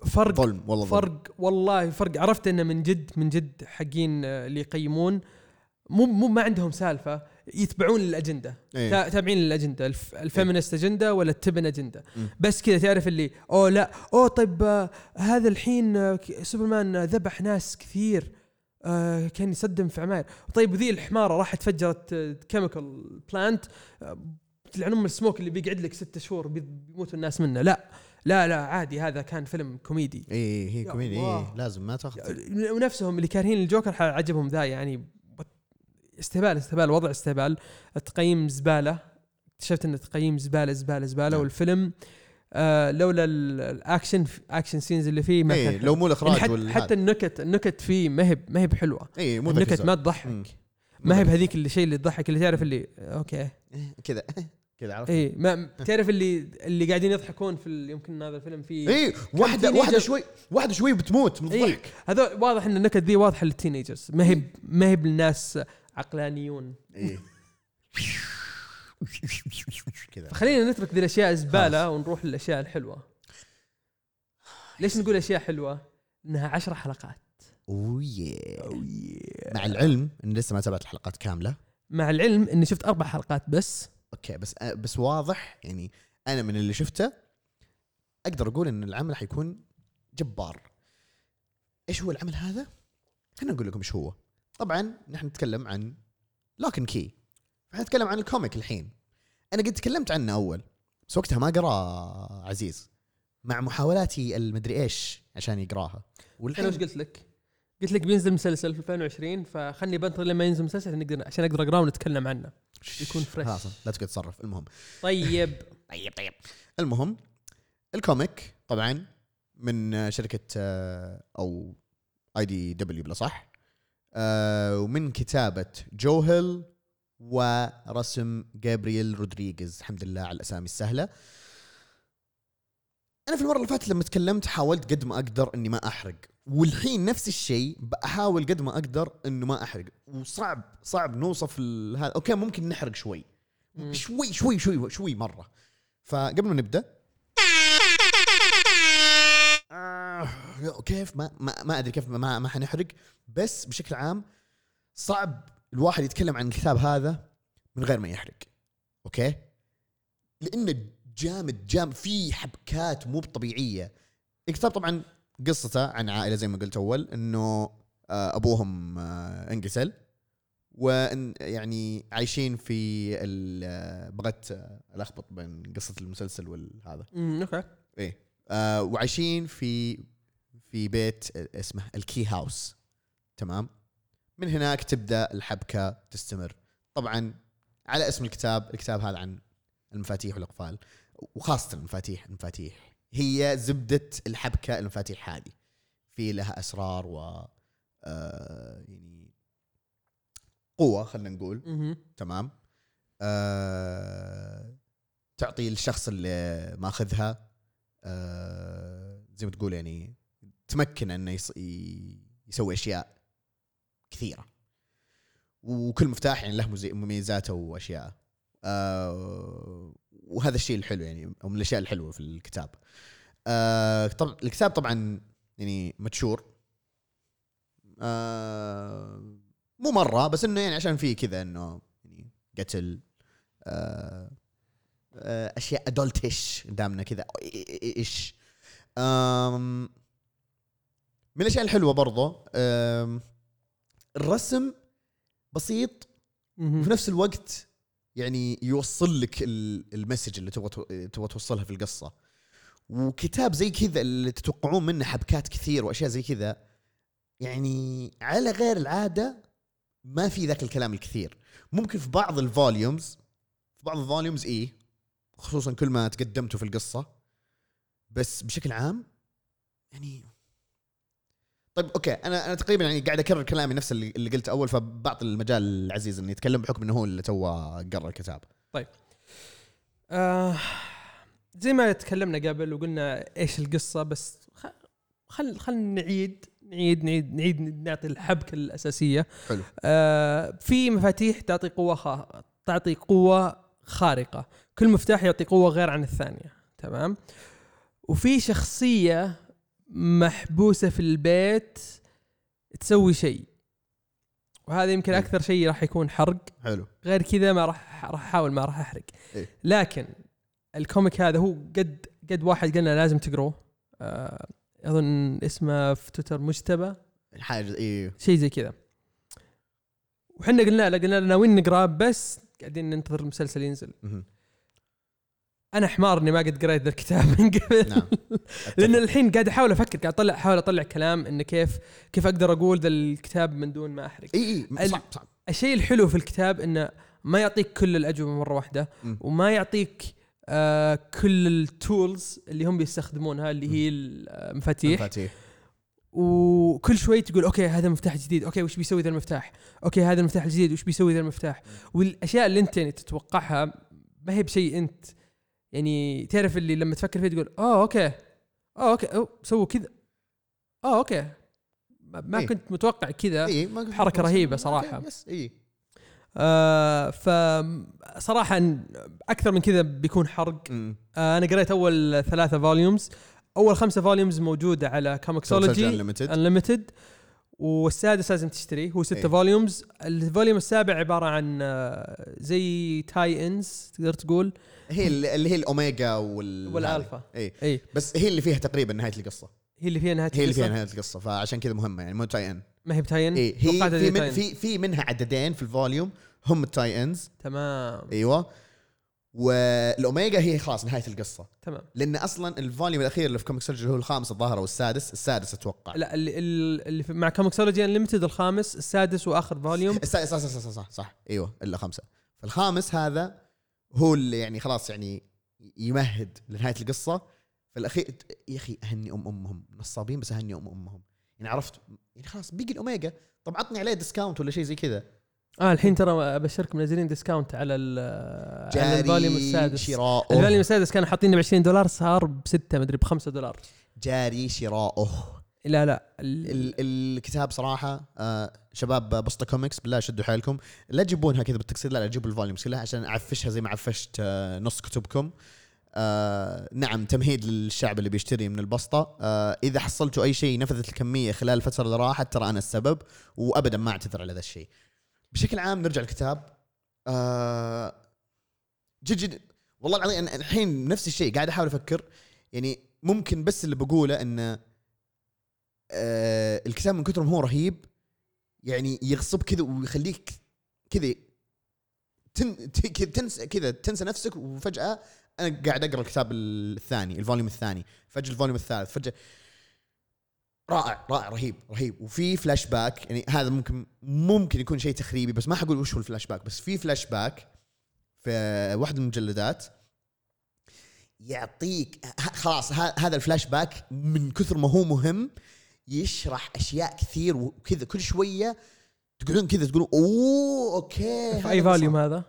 فرق ظلم والله ظلم. فرق والله فرق. عرفت إنه من جد من جد حقين آه، اللي يقيمون. مو مو ما عندهم سالفة. يتبعون الأجندة. إيه. تا- تابعين الاجنده الف ال feminist أجندة ولا التبن أجندة. بس كذا تعرف اللي أوه لا أوه طيب آه هذا الحين آه سوبرمان ذبح ناس كثير. آه كان يصدم في عماير. طيب وذي الحمارة راحت فجرت chemical plant تلعن أم السموك اللي بيقعد لك ستة شهور بي- بيموتوا الناس منه. لا لا لا عادي هذا كان فيلم كوميدي. اي هي يا كوميدي. إيه لازم ما تاخذ. ونفسهم اللي كارهين الجوكر عجبهم ذا يعني استهبال استهبال وضع استهبال. التقييم زبالة اكتشفت إن التقييم زبالة زبالة زبالة نعم. والفيلم آه لولا ال- ال action action scenes اللي فيه ما إيه، لو مو يعني الاخراج حتى, وال حتى النكت النكت فيه ما هي ما هي بحلوة. اي مو النكت ما. تضحك. ما هي بهذيك الشيء اللي تضحك اللي تعرف اللي okay. إيه، كذا. كذا عرفت؟ اي ما تعرف اللي اللي قاعدين يضحكون في يمكن هذا الفيلم فيه اي واحدة واحدة شوي. واحدة شوي بتموت من اي الضحك. هذا واضح إن النكت ذي واضحة لل teenagers ما هي ما هي بالناس عقلانيون. اي كذا. فخلينا نترك ذي الأشياء زباله ونروح للأشياء الحلوة. ليش نقول أشياء حلوة؟ إنها عشر حلقات. أوه مع العلم إن لسه ما تابعت الحلقات كاملة. مع العلم إني شفت أربع حلقات بس. okay بس بس واضح يعني أنا من اللي شفته أقدر أقول إن العمل حيكون جبار. إيش هو العمل هذا؟ خلينا نقول لكم إيش هو. طبعا نحن نتكلم عن Locke and Key نتكلم عن ال comic الحين. أنا قد تكلمت عنه أول بس وقتها ما قراه عزيز مع محاولاتي المدري إيش عشان يقراها. أنا والحين وش قلت لك؟ قلت لك بينزل مسلسل في 2020 فخلني بنطر لما ينزل مسلسل عشان نقدر عشان أقدر أقراه ونتكلم عنه. يكون fresh. خلاص لا تقعد تصرف. المهم. طيب. طيب طيب. المهم ال comic طبعا من شركة آه، أو IDW بلا صح آه، ومن كتابة جو هيل ورسم جابرييل رودريغيز. الحمد لله على الأسامي السهلة. أنا في المرة اللي فاتت لما تكلمت حاولت قد ما أقدر إني ما أحرق. والحين نفس الشيء بحاول قد ما أقدر إنه ما أحرق. وصعب صعب نوصف هذا. أوكي ممكن نحرق شوي. مم. شوي شوي شوي شوي مرة. فقبل ما نبدأ. آه، كيف ما ما, ما أدري كيف ما ما حنحرق. بس بشكل عام صعب الواحد يتكلم عن الكتاب هذا من غير ما يحرق okay؟ لأنه جامد جامد في حبكات مو طبيعيه الكتاب طبعا قصته عن عائلة زي ما قلت أول إنه آه، أبوهم آه، انقتل وإن يعني عايشين في ال- آه، بغيت ألخبط بين قصة المسلسل والهذا. okay. إيه. وعايشين في في بيت اسمه ال Key House. تمام؟ من هناك تبدأ الحبكة تستمر. طبعا على اسم الكتاب الكتاب هذا عن المفاتيح والأقفال وخاصة المفاتيح المفاتيح. هي زبدة الحبكة المفاتيح هذه. في لها أسرار و آه يعني قوة خلينا نقول. تمام. آه تعطي الشخص اللي ماخذها آه زي ما تقول يعني تمكن إنه يسوي أشياء. كثيرة. وكل مفتاح يعني له مميزاته واشياء آه وهذا الشيء الحلو يعني أو من الأشياء الحلوة في الكتاب. آه طبعا الكتاب طبعا يعني متشور آه مو مرة بس إنه يعني عشان فيه كذا إنه يعني قتل آه آه أشياء ادولتش دامنا كذا إيش. من الأشياء الحلوة برضو الرسم بسيط. وفي نفس الوقت يعني يوصل لك ال- ال message اللي تبغى تبغى توصلها في القصة وكتاب زي كذا اللي تتوقعون منه حبكات كثير وأشياء زي كذا يعني على غير العادة ما في ذاك الكلام الكثير ممكن في بعض ال volumes في بعض ال volumes إيه خصوصا كل ما تقدمتوا في القصة بس بشكل عام يعني طيب okay. أنا أنا تقريبا يعني قاعد أكرر كلامي نفس اللي, اللي قلت أول فبعطي المجال العزيز إنه يتكلم بحكم إنه هو اللي توه قرا الكتاب. آه زي ما تكلمنا قبل وقلنا إيش القصة بس خل خل نعيد نعيد نعيد نعيد نعطي الحبكة الأساسية. حلو. آه في مفاتيح تعطي قوة. تعطي قوة خارقة. كل مفتاح يعطي قوة غير عن الثانية. تمام؟ وفي شخصية محبوسة في البيت تسوي شيء. وهذا يمكن مم. أكثر شيء راح يكون حرق. حلو. غير كذا ما راح راح أحاول ما راح أحرق. إيه. لكن الكوميك هذا هو قد قد واحد قلنا لازم تقروه آه أظن اسمه في تويتر مجتبى. حاجة إيه. شيء زي كذا. وحنا قلنا له قلنا له ناويين نقرأه بس قاعدين ننتظر المسلسل ينزل. أنا حمار إني ما قد قريت ذا الكتاب من قبل. نعم. لأن الحين قاعد أحاول أفكر قاعد أطلع أحاول أطلع كلام انه كيف كيف أقدر أقول ذا الكتاب من دون ما أحرق. إي إي صعب صعب. الشيء الحلو في الكتاب إنه ما يعطيك كل الأجوبة مرة واحدة مم. وما يعطيك آه كل ال tools اللي هم بيستخدمونها اللي هي المفاتيح مفاتيح. وكل شوي تقول okay هذا مفتاح جديد okay وش بيسوي ذا المفتاح؟ okay هذا المفتاح الجديد وش بيسوي ذا المفتاح؟ والأشياء اللي أنت يعني تتوقعها ما هي بشيء أنت يعني تعرف اللي لما تفكر فيه تقول اوه okay اوه okay أوه سووا كذا اوه okay. ما ما إيه. كنت متوقع كذا. اي ما حركة رهيبة صراحة. yes اي آه فصراحة أكثر من كذا بيكون حرق. آه أنا قريت أول ثلاثة volumes أول خمسة volumes موجودة على ComiXology Unlimited والسادس لازم تشتريه. هو ستة إيه. volumes. ال volume السابع عبارة عن آه، زي tie-ins تقدر تقول. هي اللي هي الأوميجا وال والألفا. اي اي بس هي اللي فيها تقريبا نهاية القصة. هي اللي فيها نهاية هي اللي فيها القصة. نهاية القصة. فعشان كذا مهمة يعني مو tie-in ما هي ب tie-in اي هي في من. في في منها عددين في ال volume هم ال tie-ins تمام. أيوه. والأوميجا هي خلاص نهاية القصة. تمام. لأن أصلا ال volume الأخير اللي في ComiXology هو الخامس الظاهر أو السادس. السادس أتوقع. لا اللي, اللي مع ComiXology Unlimited الخامس السادس وآخر volume السادس صح صح صح, صح, صح, صح. أيوه إلا خمسة. فالخامس هذا هو اللي يعني خلاص يعني يمهد لنهاية القصة. في الاخير يا أخي أهني أم أمهم. نصابين بس أهني أم أمهم. يعني عرفت؟ يعني خلاص بيجي الأوميجا. طب عطني عليه discount ولا شيء زي كذا. آه الحين ترى أبشركم منزلين discount على ال على ال volume السادس. شراؤه. ال volume السادس كانوا حاطينه ب 20 دولار صار بستة مدري ب 5 دولار. جاري شراؤه. لا لا. ال- ال- الكتاب صراحة آه شباب بسطة كوميكس بالله شدوا حيلكم. لا تجيبونها كذا بالتقسيط لا لا جيبوا ال volumes كلها عشان أعفشها زي ما عفشت آه نص كتبكم. آه نعم تمهيد للشعب اللي بيشتري من البسطة. آه إذا حصلتوا أي شيء نفذت الكمية خلال الفترة اللي راحت ترى أنا السبب وابدا ما أعتذر على ذا الشيء. بشكل عام نرجع الكتاب آه جد جد والله العظيم أنا الحين نفس الشيء قاعد أحاول أفكر. يعني ممكن بس اللي بقوله انه آه الكتاب من كثر ما هو رهيب. يعني يغصب كذا ويخليك كذا تنسى كذا تنسى نفسك وفجأة أنا قاعد أقرأ الكتاب الثاني ال volume الثاني فجأة ال volume الثالث فجأة رائع رائع رهيب رهيب. وفي فلاش باك يعني هذا ممكن ممكن يكون شيء تخريبي بس ما حقول وش هو الفلاش باك بس في فلاش باك في واحدة من المجلدات يعطيك خلاص هذا الفلاش باك من كثر ما هو مهم يشرح أشياء كثير وكذا كل شوية تقولون كذا تقولون أوه okay في اي صار. هذا؟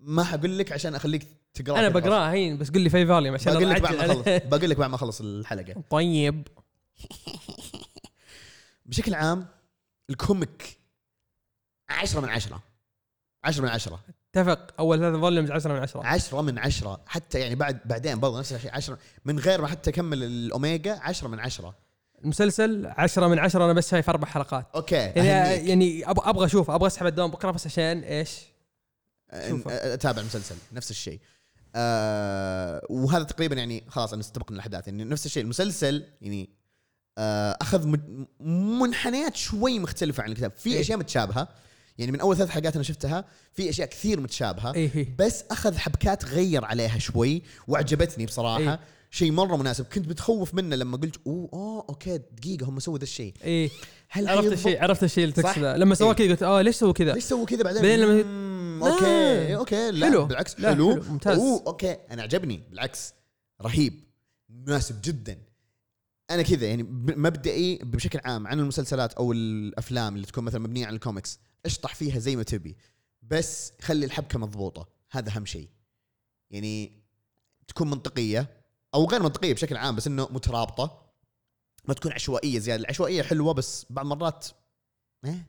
ما حقول لك عشان أخليك تقراه أنا بقرأها هين بس قل لي في volume عشان بقول لك بعد ما أخلص. بقول لك بعد ما أخلص الحلقة. طيب. بشكل عام ال comic 10 من 10 10 من 10 اتفق. أول ثلاث volumes 10 من 10 10 من 10 حتى يعني بعد بعدين برضه نفس الشيء 10 من غير ما حتى أكمل الأوميجا 10 من 10 المسلسل 10 من 10 أنا بس شايف أربع حلقات. okay. يعني. يعني أبغى أشوف أبغى أسحب الدوام بكرة بس عشان إيش؟ أتابع المسلسل. نفس الشيء. آه وهذا تقريبا يعني خلاص أنا استبقنا الأحداث. يعني نفس الشيء المسلسل يعني أخذ من- منحنيات شوي مختلفة عن الكتاب في إيه. أشياء متشابهة يعني من أول ثلاث حلقات أنا شفتها في أشياء كثير متشابهة إيه إيه. بس أخذ حبكات غير عليها شوي وعجبتني بصراحة إيه. شيء مرة مناسب كنت متخوف منه لما قلت أوه أوه okay دقيقة هم سووا ذا الشيء إيه هل عرفت؟ الشيء عرفت الشيء اللي؟ تقصده لما سواه إيه. كذا قلت آه ليش سووا كذا؟ ليش سووا كذا بعدين؟ بعدين لما-. okay okay لا حلو. بالعكس لا، حلو, حلو، ممتاز. أوه okay أنا عجبني بالعكس رهيب مناسب جدا أنا كذا يعني مبدئي بشكل عام عن المسلسلات أو الأفلام اللي تكون مثلا مبنية على الكوميكس اشطح فيها زي ما تبي بس خلي الحبكة مضبوطة هذا أهم شيء. يعني تكون منطقية أو غير منطقية بشكل عام بس إنه مترابطة ما تكون عشوائية زيادة. العشوائية حلوة بس بعض مرات إيه؟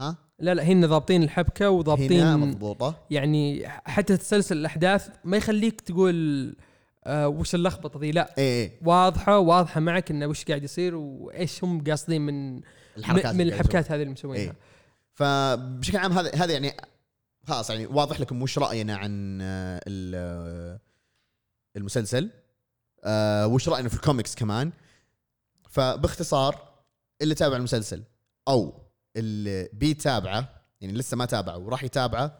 ها؟ لا لا هن ضابطين الحبكة وضابطين مضبوطة. يعني حتى تسلسل الأحداث ما يخليك تقول آه وش اللخبطة ذي؟ لا. إيه إيه. واضحة واضحة معك إنه وش قاعد يصير وإيش هم قاصدين من الحركات من الحبكات هذه اللي مسوينها. إيه. فبشكل عام هذا هذا يعني خلاص يعني واضح لكم وش رأينا عن آه، آه، المسلسل. آه، وش رأينا في الكوميكس كمان. فباختصار اللي تابع المسلسل أو اللي بيتابعه يعني لسه ما تابعه وراح يتابعه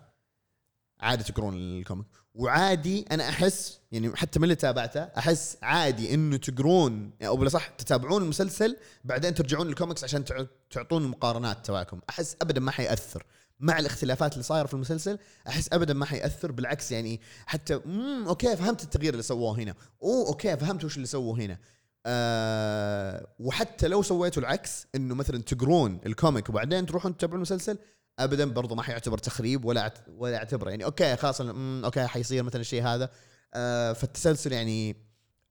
عادي تقرون ال comic. وعادي أنا أحس يعني حتى من اللي تابعته أحس عادي إنه تقرون أو بلا صح تتابعون المسلسل بعدين ترجعون للكوميكس عشان تع- تعطون المقارنات تبعكم. أحس ابدا ما حيأثر. مع الاختلافات اللي صايرة في المسلسل أحس ابدا ما حيأثر بالعكس يعني حتى امم okay فهمت التغيير اللي سووه هنا. أوه okay فهمت وش اللي سووه هنا. آه وحتى لو سويتوا العكس إنه مثلا تقرون ال comic وبعدين تروحون تتابعون المسلسل ابدا برضو ما حيعتبر تخريب ولا ولا أعتبره. يعني okay خلاص okay حيصير مثلا الشيء هذا. آه فالتسلسل يعني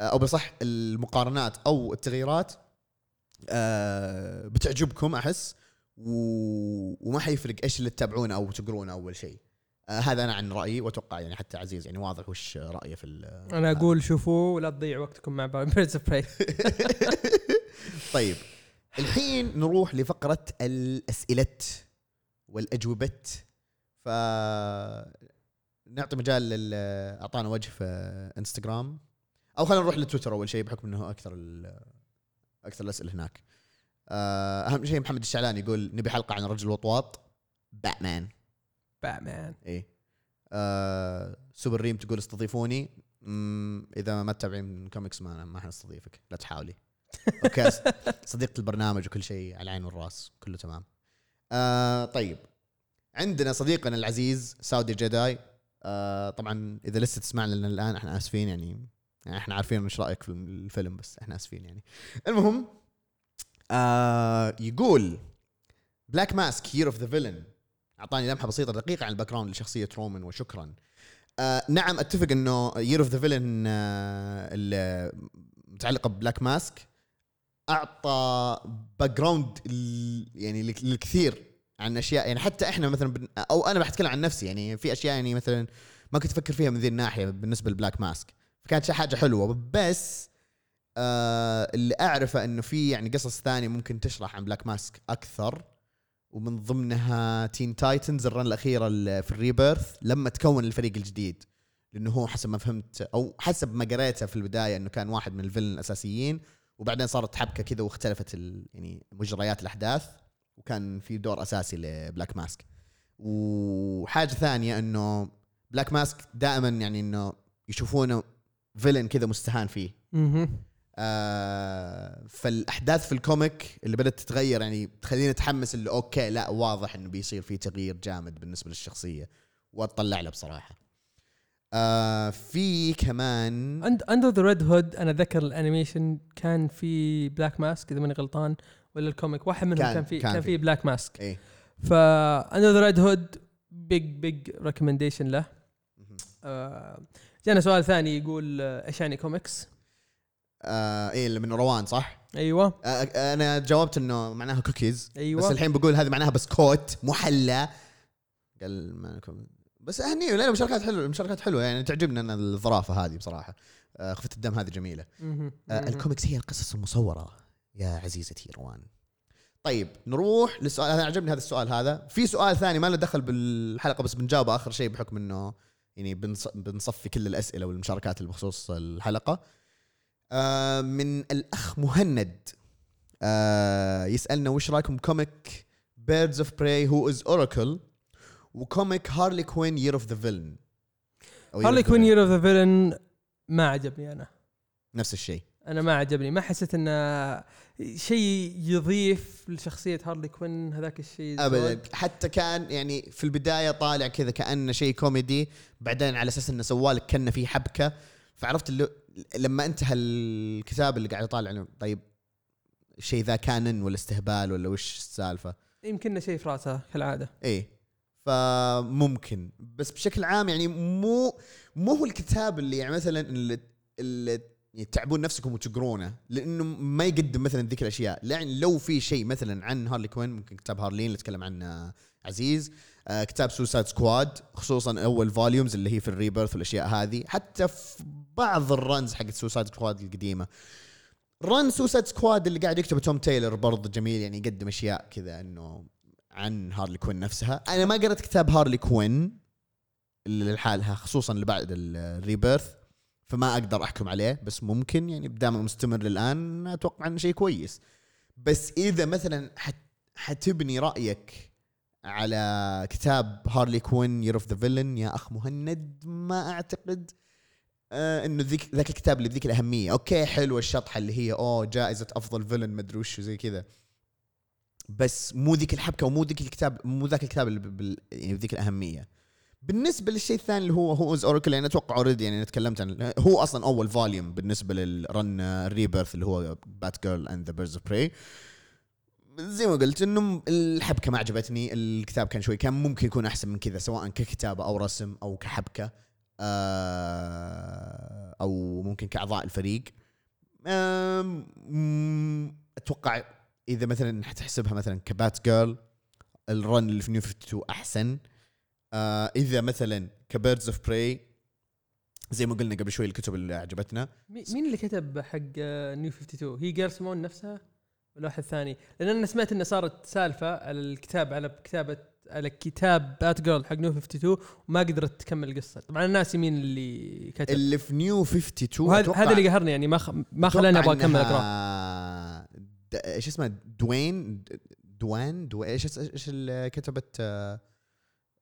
آه أو بصح المقارنات أو التغييرات آه بتعجبكم أحس و... وما حيفرق إيش اللي تتابعونه أو تقرونه أول شيء. آه هذا أنا عن رأيي وأتوقع يعني حتى عزيز يعني واضح وش رأيه في أنا أقول شوفوه ولا تضيع وقتكم مع Birds of Prey طيب الحين نروح لفقرة الأسئلة. والأجوبة. ف نعطي مجال لل أعطانا وجه في إنستغرام. أو خلينا نروح لتويتر أول شيء بحكم أنه أكثر ال... أكثر الأسئلة هناك. آه، أهم شيء محمد الشعلان يقول نبي حلقة عن الرجل الوطواط باتمان. باتمان. إيه. آه سوبر ريم تقول استضيفوني. إذا ما تتابعين كوميكس ما ما حنستضيفك. لا تحاولي. okay صديقة البرنامج وكل شيء على العين والرأس. كله تمام. آه طيب. عندنا صديقنا العزيز Saudi Jedi آه طبعا إذا لسه تسمعنا لنا الآن إحنا آسفين يعني, يعني إحنا عارفين وش رأيك في الفيلم بس إحنا آسفين يعني. المهم آه يقول Black Mask Year of the Villain أعطاني لمحة بسيطة دقيقة عن ال background لشخصية رومان وشكرا. آه نعم أتفق إنه Year of the Villain المتعلقه ب Black Mask أعطى background يعني لك- للكثير عن أشياء. يعني حتى إحنا مثلا بن أو أنا بحتكلم عن نفسي. يعني في أشياء يعني مثلا ما كنت أفكر فيها من ذي الناحية بالنسبة ل Black Mask. فكانت حاجة حلوة. بس آه اللي أعرفه إنه في يعني قصص ثانية ممكن تشرح عن Black Mask أكثر. ومن ضمنها Teen Titans ال run الأخيرة ال- في ال Rebirth لما تكون الفريق الجديد. لأنه هو حسب ما فهمت أو حسب ما قريته في البداية إنه كان واحد من ال villain الأساسيين. وبعدين صارت حبكة كذا واختلفت ال يعني مجريات الأحداث وكان في دور أساسي ل Black Mask. وحاجة ثانية إنه Black Mask دائما يعني إنه يشوفونه villain كذا مستهان فيه. آه فالأحداث في ال comic اللي بدأت تتغير يعني تخليني أتحمس اللي okay لا واضح إنه بيصير في تغيير جامد بالنسبة للشخصية. وأطلع له بصراحة. آه في كمان Under the Red Hood أنا ذكر ال animation كان في Black Mask إذا ماني غلطان ولا ال comic واحد منهم كان- كان, في كان كان, في. Black Mask إيه ف Under the Red Hood big big recommendation له. آه جانا سؤال ثاني يقول آه، إيش يعني كوميكس؟ آه إيه اللي من روان صح؟ أيوه آه آه، أنا جاوبت إنه معناها كوكيز أيوه بس الحين بقول هذه معناها بسكوت محلى قال ما بس هني لا المشاركات حلوة المشاركات حلوة. يعني تعجبني أنا الظرافة هذه بصراحة آه خفة الدم هذه جميلة. آه. الكوميكس هي القصص المصورة يا عزيزتي روان طيب نروح للسؤال أنا عجبني هذا السؤال هذا. في سؤال ثاني ما له دخل بالحلقة بس بنجاوبه آخر شيء بحكم إنه يعني بنص... بنصفي كل الأسئلة والمشاركات اللي بخصوص الحلقة. آه من الأخ مهند آه يسألنا وش رأيكم comic Birds of Prey Who Is Oracle و comic Harley Quinn Year of the Villain Harley Quinn Year of the Villain ما عجبني أنا. نفس الشيء. أنا ما عجبني. ما حسيت إنه شيء يضيف لشخصية Harley Quinn هذاك الشيء ابدا. حتى كان يعني في البداية طالع كذا كأنه شيء كوميدي بعدين على أساس إنه سوالك كأنه في حبكة. فعرفت اللي لما انتهى الكتاب اللي قاعد يطالع إنه طيب الشيء ذا canon ولا استهبال ولا وش السالفة؟ يمكن شيء في راسه كالعادة. إيه. فممكن. بس بشكل عام يعني مو مو هو الكتاب اللي يعني مثلا اللي, اللي يعني تعبون نفسكم وتقرونه لأنه ما يقدم مثلا ذيك الأشياء. يعني لو في شيء مثلا عن هارلي كوين ممكن كتاب هارلين اللي تكلم عنه عزيز آه كتاب Suicide Squad خصوصا أول volumes اللي هي في ال Rebirth والأشياء هذه حتى في بعض ال runs حقت Suicide Squad القديمة. run Suicide Squad اللي قاعد يكتبه توم تايلور برضه جميل يعني يقدم أشياء كذا إنه عن هارلي كوين نفسها. أنا ما قرأت كتاب هارلي كوين اللي لحالها خصوصا اللي بعد ال Rebirth فما أقدر أحكم عليه بس ممكن يعني بدام مستمر للان أتوقع إنه شيء كويس. بس إذا مثلا حت حتبني رأيك على كتاب هارلي كوين Year of the Villain يا أخ مهند ما أعتقد آه إنه ذيك ذاك الكتاب اللي بذيك الأهمية. أوكي حلوة الشطحة اللي هي أوه جائزة أفضل villain مدري وش زي كذا. بس مو ذيك الحبكة ومو ذيك الكتاب مو ذاك الكتاب اللي بال يعني بذيك الأهمية. بالنسبة للشيء الثاني اللي هو Who is Oracle يعني أتوقع already يعني تكلمت عن هو أصلا أول volume بالنسبة لل run Rebirth اللي هو Batgirl and the Birds of Prey زي ما قلت إنه الحبكة ما عجبتني الكتاب كان شوي كان ممكن يكون أحسن من كذا سواء ككتابة أو رسم أو كحبكة آه، أو ممكن كأعضاء الفريق. أتوقع إذا مثلا حتحسبها مثلا ك Batgirl ال run اللي في New 52 أحسن. آه إذا مثلا ك Birds of Prey زي ما قلنا قبل شوي الكتب اللي عجبتنا مي- مين اللي كتب حق آه، نيو 52 هي جير سمون نفسها؟ ولا واحد ثاني؟ لأن أنا سمعت انه صارت سالفة على الكتاب على كتابة على كتاب Batgirl حق New 52 وما قدرت تكمل القصة طبعا ناسي مين اللي كتب. اللي في New 52 وهذا أتوقع- هذا اللي قهرني يعني ما خ... ما خلاني أبغى أكمل أقرأه. إيش اسمه دوين دوان دو إيش إيش اللي كتبت آه،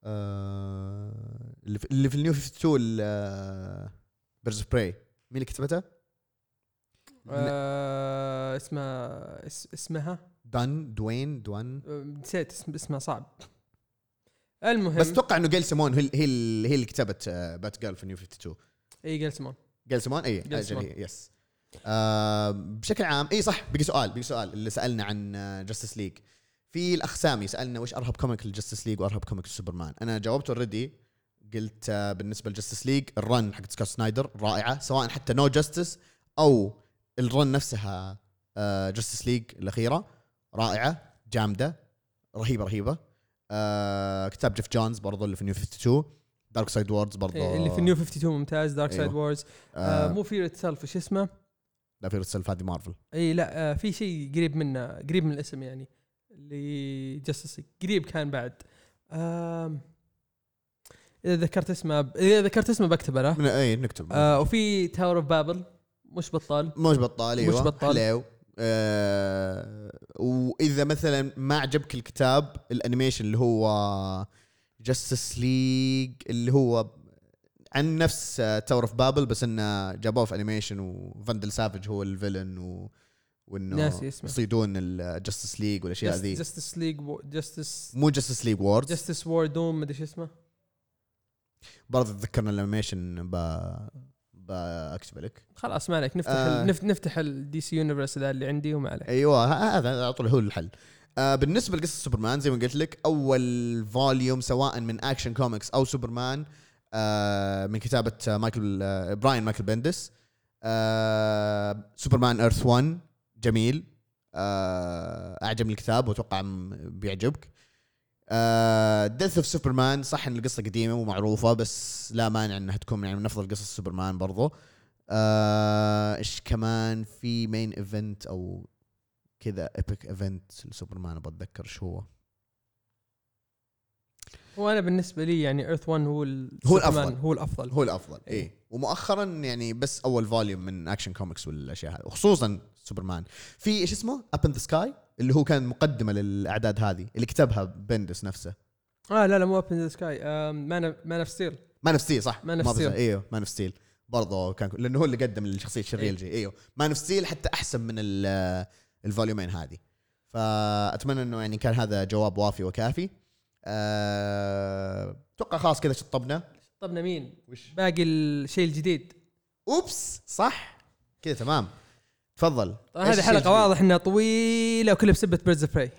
آه، اللي في اللي في ال New 52 Birds of Prey مين اللي كتبتها؟ آه اسمها اس... اسمها؟ دان دوين دوان. آه، نسيت اسم اسمها صعب. المهم بس أتوقع إنه جيل سيمون هي هي اللي هي اللي كتبت Batgirl في New 52 اي جيل سيمون. اي جيل سيمون. هي yes آه بشكل عام إي صح بقي سؤال بقي سؤال اللي سألنا عن Justice League في الاخ سامي سالنا وش أرهب comic ل Justice League وأرهب comic لسوبرمان؟ أنا جاوبت already قلت آه بالنسبة ل Justice League ال run حق سكوت سنايدر رائعة سواء حتى No Justice أو ال run نفسها آه Justice League الأخيرة رائعة جامدة رهيبة رهيبة. آه كتاب جيف جونز برضو اللي في New 52 دارك سايد ووردز برضو. إيه، اللي في نيو 52 ممتاز دارك سايد أيوه. وورز آه مو في سيلف إيش اسمه؟ لا في رسالة هذه مارفل. إي لا آه في شيء قريب منه قريب من الاسم يعني اللي جاستس قريب كان بعد. إذا ذكرت اسمه ب... إذا ذكرت اسمه بكتبه له إي نكتب آه وفي تاور اوف بابل مش بطال. مش بطال أيوه مش بطال. حلو. آه وإذا مثلا ما عجبك الكتاب الأنيميشن اللي هو Justice League اللي هو عن نفس Tower of Babel بس إنه جابوه في animation وفاندل سافج هو ال villain و وإنه ناسي اسمه. يصيدون ال Justice League والأشياء ذي Justice League Justice مو Justice League Wars Justice War Doom مدري إيش اسمه. برضه تذكرنا ال animation ب بكتب لك. خلاص ما عليك. نفتح آه. آه نفت نفتح ال DC Universe ذا اللي عندي وما عليك. أيوه هذا على طول هو الحل. آه بالنسبة لقصة سوبرمان زي ما قلت لك أول volume سواء من Action Comics أو سوبرمان آه من كتابة آه، مايكل آه براين مايكل بندس. آه سوبرمان Earth 1 جميل. آه اعجبني الكتاب وأتوقع بيعجبك. Death of Superman صح إن القصة قديمة ومعروفة بس لا مانع إنها تكون يعني من أفضل قصص سوبرمان برضو. آه، إيش كمان في main event أو كذا epic event لسوبرمان أبغى أتذكر شو هو؟ هو أنا بالنسبة لي يعني Earth 1 هو هو الأفضل. هو الأفضل هو الأفضل. اي ومؤخرا يعني بس أول volume من Action Comics والأشياء هذه وخصوصا سوبرمان في إيش اسمه Up in the Sky اللي هو كان مقدمة للأعداد هذه اللي كتبها بندس نفسه آه لا لا مو Up in the Sky Man Man of Steel Man of Steel صح Man of ما Steel. بنسى. إيوه Man of Steel برضه كان لأنه هو اللي قدم الشخصية الشريرة إيه. الجي إيوه Man of Steel حتى أحسن من ال- الفوليومين هذه فأتمنى إنه يعني كان هذا جواب وافي وكافي أه، أتوقع خلاص كذا شطبنا. طبنا مين؟ وش؟ باقي الشيء الجديد. oops صح؟ كذا تمام. تفضل. هذه حلقة؟ واضح إنها طويلة وكلها بسبة Birds of Prey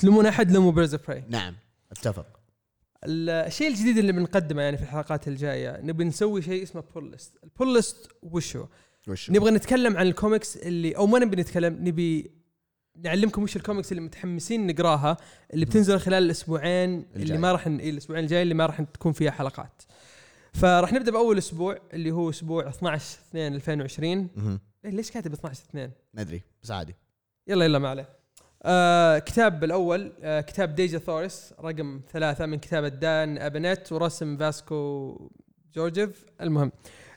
تلومون أحد لوموا Birds of Prey نعم أتفق. الشيء الجديد اللي بنقدمه يعني في الحلقات الجاية نبي نسوي شيء اسمه pull list ال pull list وش هو وش نبغى نتكلم عن الكوميكس اللي أو ما نبي نتكلم نبي نعلمكم وش الكوميكس اللي متحمسين نقراها اللي بتنزل خلال الأسبوعين اللي الجاي. ما راح ن- إيه، الأسبوعين الجاي اللي ما راح تكون فيها حلقات. فراح نبدأ بأول أسبوع اللي هو أسبوع 12 2 2020 مهم. إيه ليش كاتب 12 2 ما أدري بس عادي. يلا يلا ما عليه. آه كتاب الأول آه كتاب ديجا ثوريس رقم ثلاثة من كتابة دان أبنت ورسم فاسكو جورجيف. المهم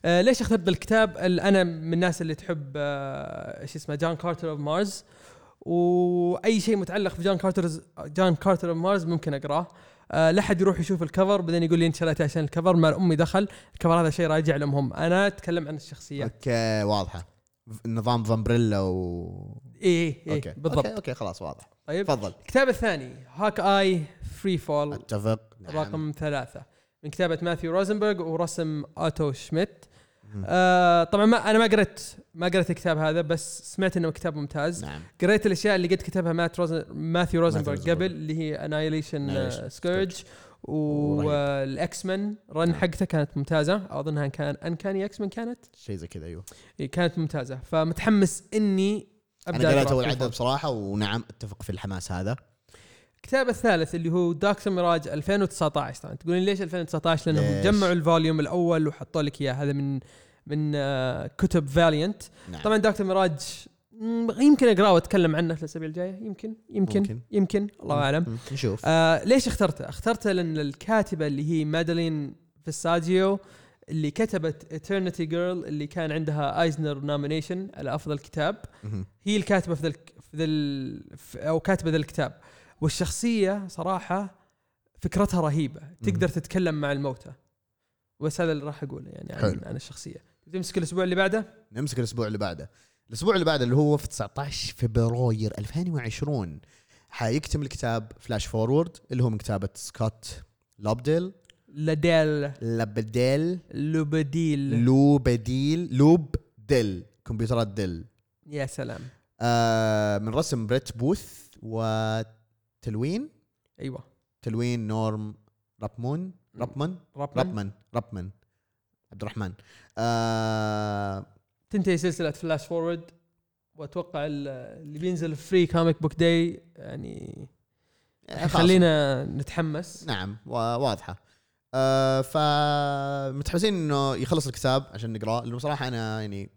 آه ليش أخترت الكتاب ال- أنا من الناس اللي تحب آه اسمه John Carter of Mars وأي شيء متعلق في John Carter John Carter Mars ممكن أقراه. آه لا أحد يروح يشوف ال cover بعدين يقول لي انت شريته عشان ال cover ما لي دخل. ال cover هذا شيء راجع لهم هم أنا أتكلم عن الشخصيات okay واضحة. نظام Vampirella و إيه إيه أوكي. بالضبط. أوكي أوكي خلاص واضح. طيب. تفضل. الكتاب الثاني Hawkeye Freefall أتفق. نعم. رقم ثلاثة. من كتابة ماثيو روزنبرغ ورسم اوتو شميت. آه طبعا ما أنا ما قريت ما قريت الكتاب هذا بس سمعت إنه كتاب ممتاز. نعم. قريت الأشياء اللي قد كتبها مات روزن ماثيو روزنبرغ. قبل اللي هي Annihilation Scourge وال X-Men run نعم. حقته كانت ممتازة. أظنها كان Uncanny X-Men كانت؟ شيء زي كذا أيوه. كانت ممتازة. فمتحمس إني أبدأ أنا قريت أول عدد. بصراحة ونعم أتفق في الحماس هذا. الكتاب الثالث اللي هو Doctor Mirage 2019 طبعا تقولين ليش 2019 لأنهم ليش؟ جمعوا ال volume الأول وحطوا لك إياه. هذا من من آه، كتب فاليانت نعم. طبعا Doctor Mirage يمكن أقرأه وأتكلم عنه في الأسابيع الجاية. يمكن يمكن ممكن. يمكن, الله أعلم. نشوف. آه ليش اخترته؟ اخترته لأن الكاتبة اللي هي ماجدالين فيساجيو اللي كتبت Eternity Girl اللي كان عندها Eisner nomination على افضل كتاب. هي الكاتبة في ذا في- أو كاتبة ذا الكتاب. والشخصية صراحة فكرتها رهيبة. تقدر تتكلم مع الموتى. بس هذا اللي راح أقوله يعني عن, حلو. عن الشخصية. تمسك الأسبوع اللي بعده؟ نمسك الأسبوع اللي بعده. الأسبوع اللي بعده اللي هو في 19 فبراير 2020 حيكتمل كتاب Flash Forward اللي هو من كتابة سكوت لوبديل لاديل لابديل لوبديل. لو بديل لوب ديل كمبيوترات ديل. يا سلام. آه من رسم بريت بوث وتلوين. أيوه. تلوين نورم رابموند. رابمان رابمان رابمان رابمان عبد الرحمن. آه تنتهي سلسلة Flash Forward وأتوقع ال- اللي بينزل Free Comic Book Day يعني خلاص. خلينا نتحمس. نعم وا- واضحة. آه فمتحمسين إنه يخلص الكتاب عشان نقرأه لأنه بصراحة أنا يعني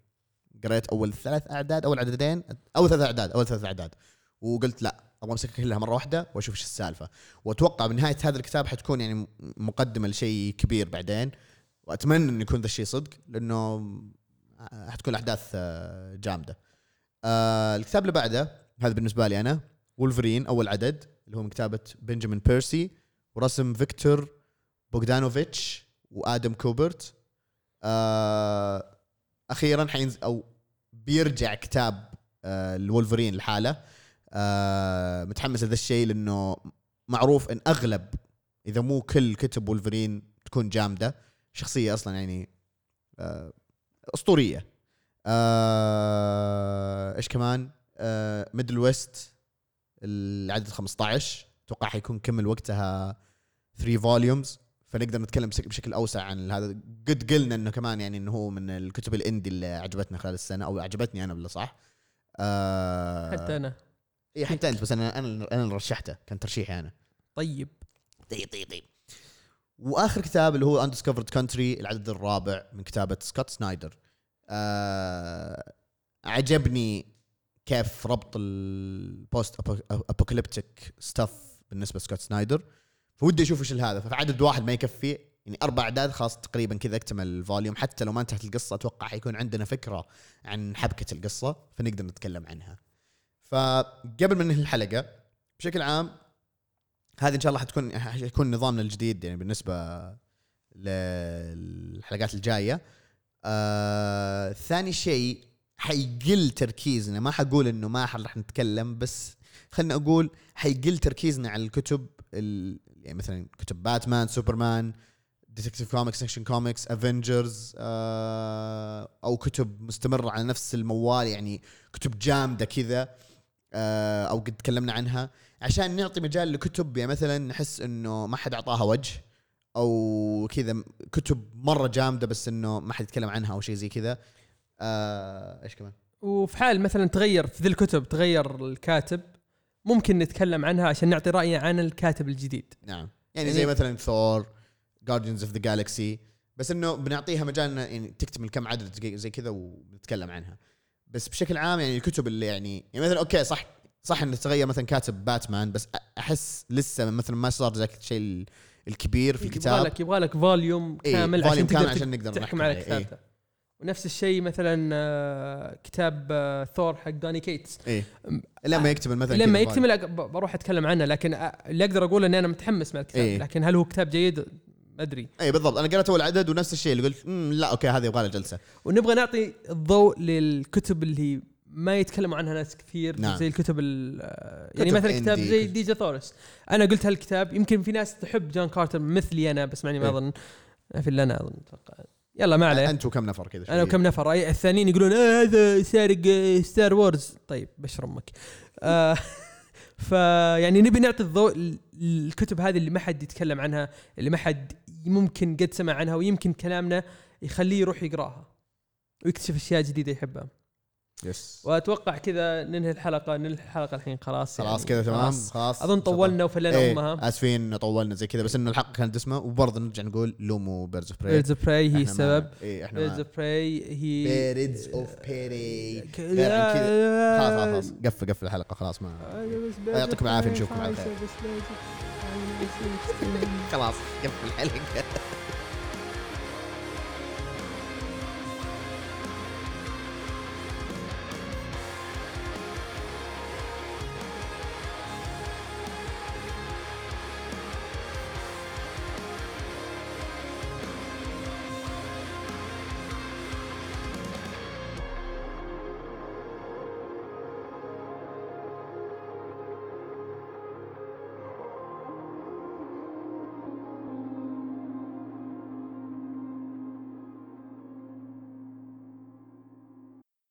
قريت أول ثلاث أعداد أول عددين اول ثلاث أعداد أول ثلاث أعداد. وقلت لا أبغى امسكها كلها مرة واحدة وأشوف إيش السالفة. وأتوقع بنهاية هذا الكتاب حتكون يعني مقدمة لشيء كبير بعدين. وأتمنى إنه يكون ذا الشيء صدق لأنه حتكون الأحداث آه، جامدة. آه الكتاب اللي بعده هذا بالنسبة لي أنا وولفرين أول عدد اللي هو من كتابة بنجامين بيرسي ورسم فيكتور بوغدانوفيتش وآدم كوبرت. آه أخيرا حينزل أو بيرجع كتاب الولفرين لحاله. متحمس لذا الشيء لأنه معروف إن أغلب إذا مو كل كتب وولفرين تكون جامدة. شخصية أصلا يعني آه أسطورية. آه إيش كمان؟ آه Middlewest العدد 15 أتوقع حيكون كمل وقتها 3 volumes فنقدر نتكلم بشكل, أوسع عن هذا. قد قلنا إنه كمان يعني إنه هو من الكتب ال indie اللي عجبتنا خلال السنة أو عجبتني أنا ولا صح؟ آه حتى أنا. اي حتى أنت بس أنا أنا أنا اللي رشحته كان ترشيحي أنا. طيب. طيب طيب طيب. وآخر كتاب اللي هو Undiscovered Country العدد الرابع من كتابة سكوت سنايدر. آه عجبني كيف ربط ال post apocalyptic stuff بالنسبة لسكوت سنايدر. فودي أشوف إيش هذا فعدد واحد ما يكفي. يعني أربع أعداد خلاص تقريبا كذا أكتمل ال volume. حتى لو ما انتهت القصة أتوقع حيكون عندنا فكرة عن حبكة القصة فنقدر نتكلم عنها. فقبل ما ننهي الحلقة بشكل عام هذه إن شاء الله حتكون حيكون نظامنا الجديد يعني بالنسبة للحلقات الجاية. آه ثاني شيء حيقل تركيزنا. ما حقول إنه ما راح نتكلم بس خلينا أقول حيقل تركيزنا على الكتب ال... يعني مثلا كتب باتمان سوبرمان Detective Comics Action Comics Avengers أو كتب مستمرة على نفس الموال يعني كتب جامدة كذا آه أو قد تكلمنا عنها. عشان نعطي مجال لكتب يعني مثلا نحس إنه ما حد أعطاها وجه أو كذا كتب مرة جامدة بس إنه ما حد يتكلم عنها أو شيء زي كذا. آه إيش كمان؟ وفي حال مثلا تغير في ذي الكتب تغير الكاتب ممكن نتكلم عنها عشان نعطي رأي عن الكاتب الجديد. نعم. يعني, يعني- زي مثلا ثور Guardians of the Galaxy بس إنه بنعطيها مجال يعني تكتمل كم عدد زي كذا ونتكلم عنها. بس بشكل عام يعني الكتب اللي يعني يعني مثلا okay صح صح إنه تغير مثلا كاتب باتمان بس أحس لسه مثلا ما صار ذاك الشيء ال- الكبير في الكتاب. لك يبغى لك volume إيه، كامل volume عشان كامل تقدر عشان نقدر تحكم نحكم على عليه، الكتاب إيه. ونفس الشيء مثلا آه، كتاب آه، ثور حق داني كيتس. إيه. لما يكتب مثلا لما يكتمل بروح أتكلم عنه لكن آه، اللي أقدر أقول إني أنا متحمس مع الكتاب إيه. لكن هل هو كتاب جيد؟ ما أدري. اي بالضبط. أنا قرأت أول عدد ونفس الشيء اللي قلت "مم، لا okay هذه يبغى لها جلسة. ونبغى نعطي الضوء للكتب اللي ما يتكلموا عنها ناس كثير نعم. زي الكتب ال- آه، يعني مثلا كتاب زي Dejah Thoris. أنا قلت هالكتاب يمكن في ناس تحب جون كارتر مثلي أنا بس معني ما إيه. أظن. في الا أنا أظن أتوقع. يلا ما عليه. انت وكم نفر كذا أنا. وكم نفر. الثانيين يقولون آه هذا سارق آه، Star Wars طيب بشر أمك. آه فيعني نبي نعطي الضوء للكتب هذه اللي ما حد يتكلم عنها اللي ما حد ممكن قد سمع عنها ويمكن كلامنا يخليه يروح يقراها ويكتشف أشياء جديدة يحبها. yes وأتوقع كذا ننهي الحلقة ننهي الحلقة الحين. خلاص خلاص يعني كذا تمام. خلاص. خلاص. أظن طولنا وفلينا إيه أمها. آسفين طولنا زي كذا. بس إنه الحلقة كانت دسمه وبرضه نرجع نقول لوموا Birds of Prey Birds of Prey هي السبب. اي إحنا Birds of Prey هي Birds of Prey خلاص خلاص قفل قفل الحلقة خلاص ما يعطيكم العافية، نشوفكم على خير. خلاص قفل الحلقة.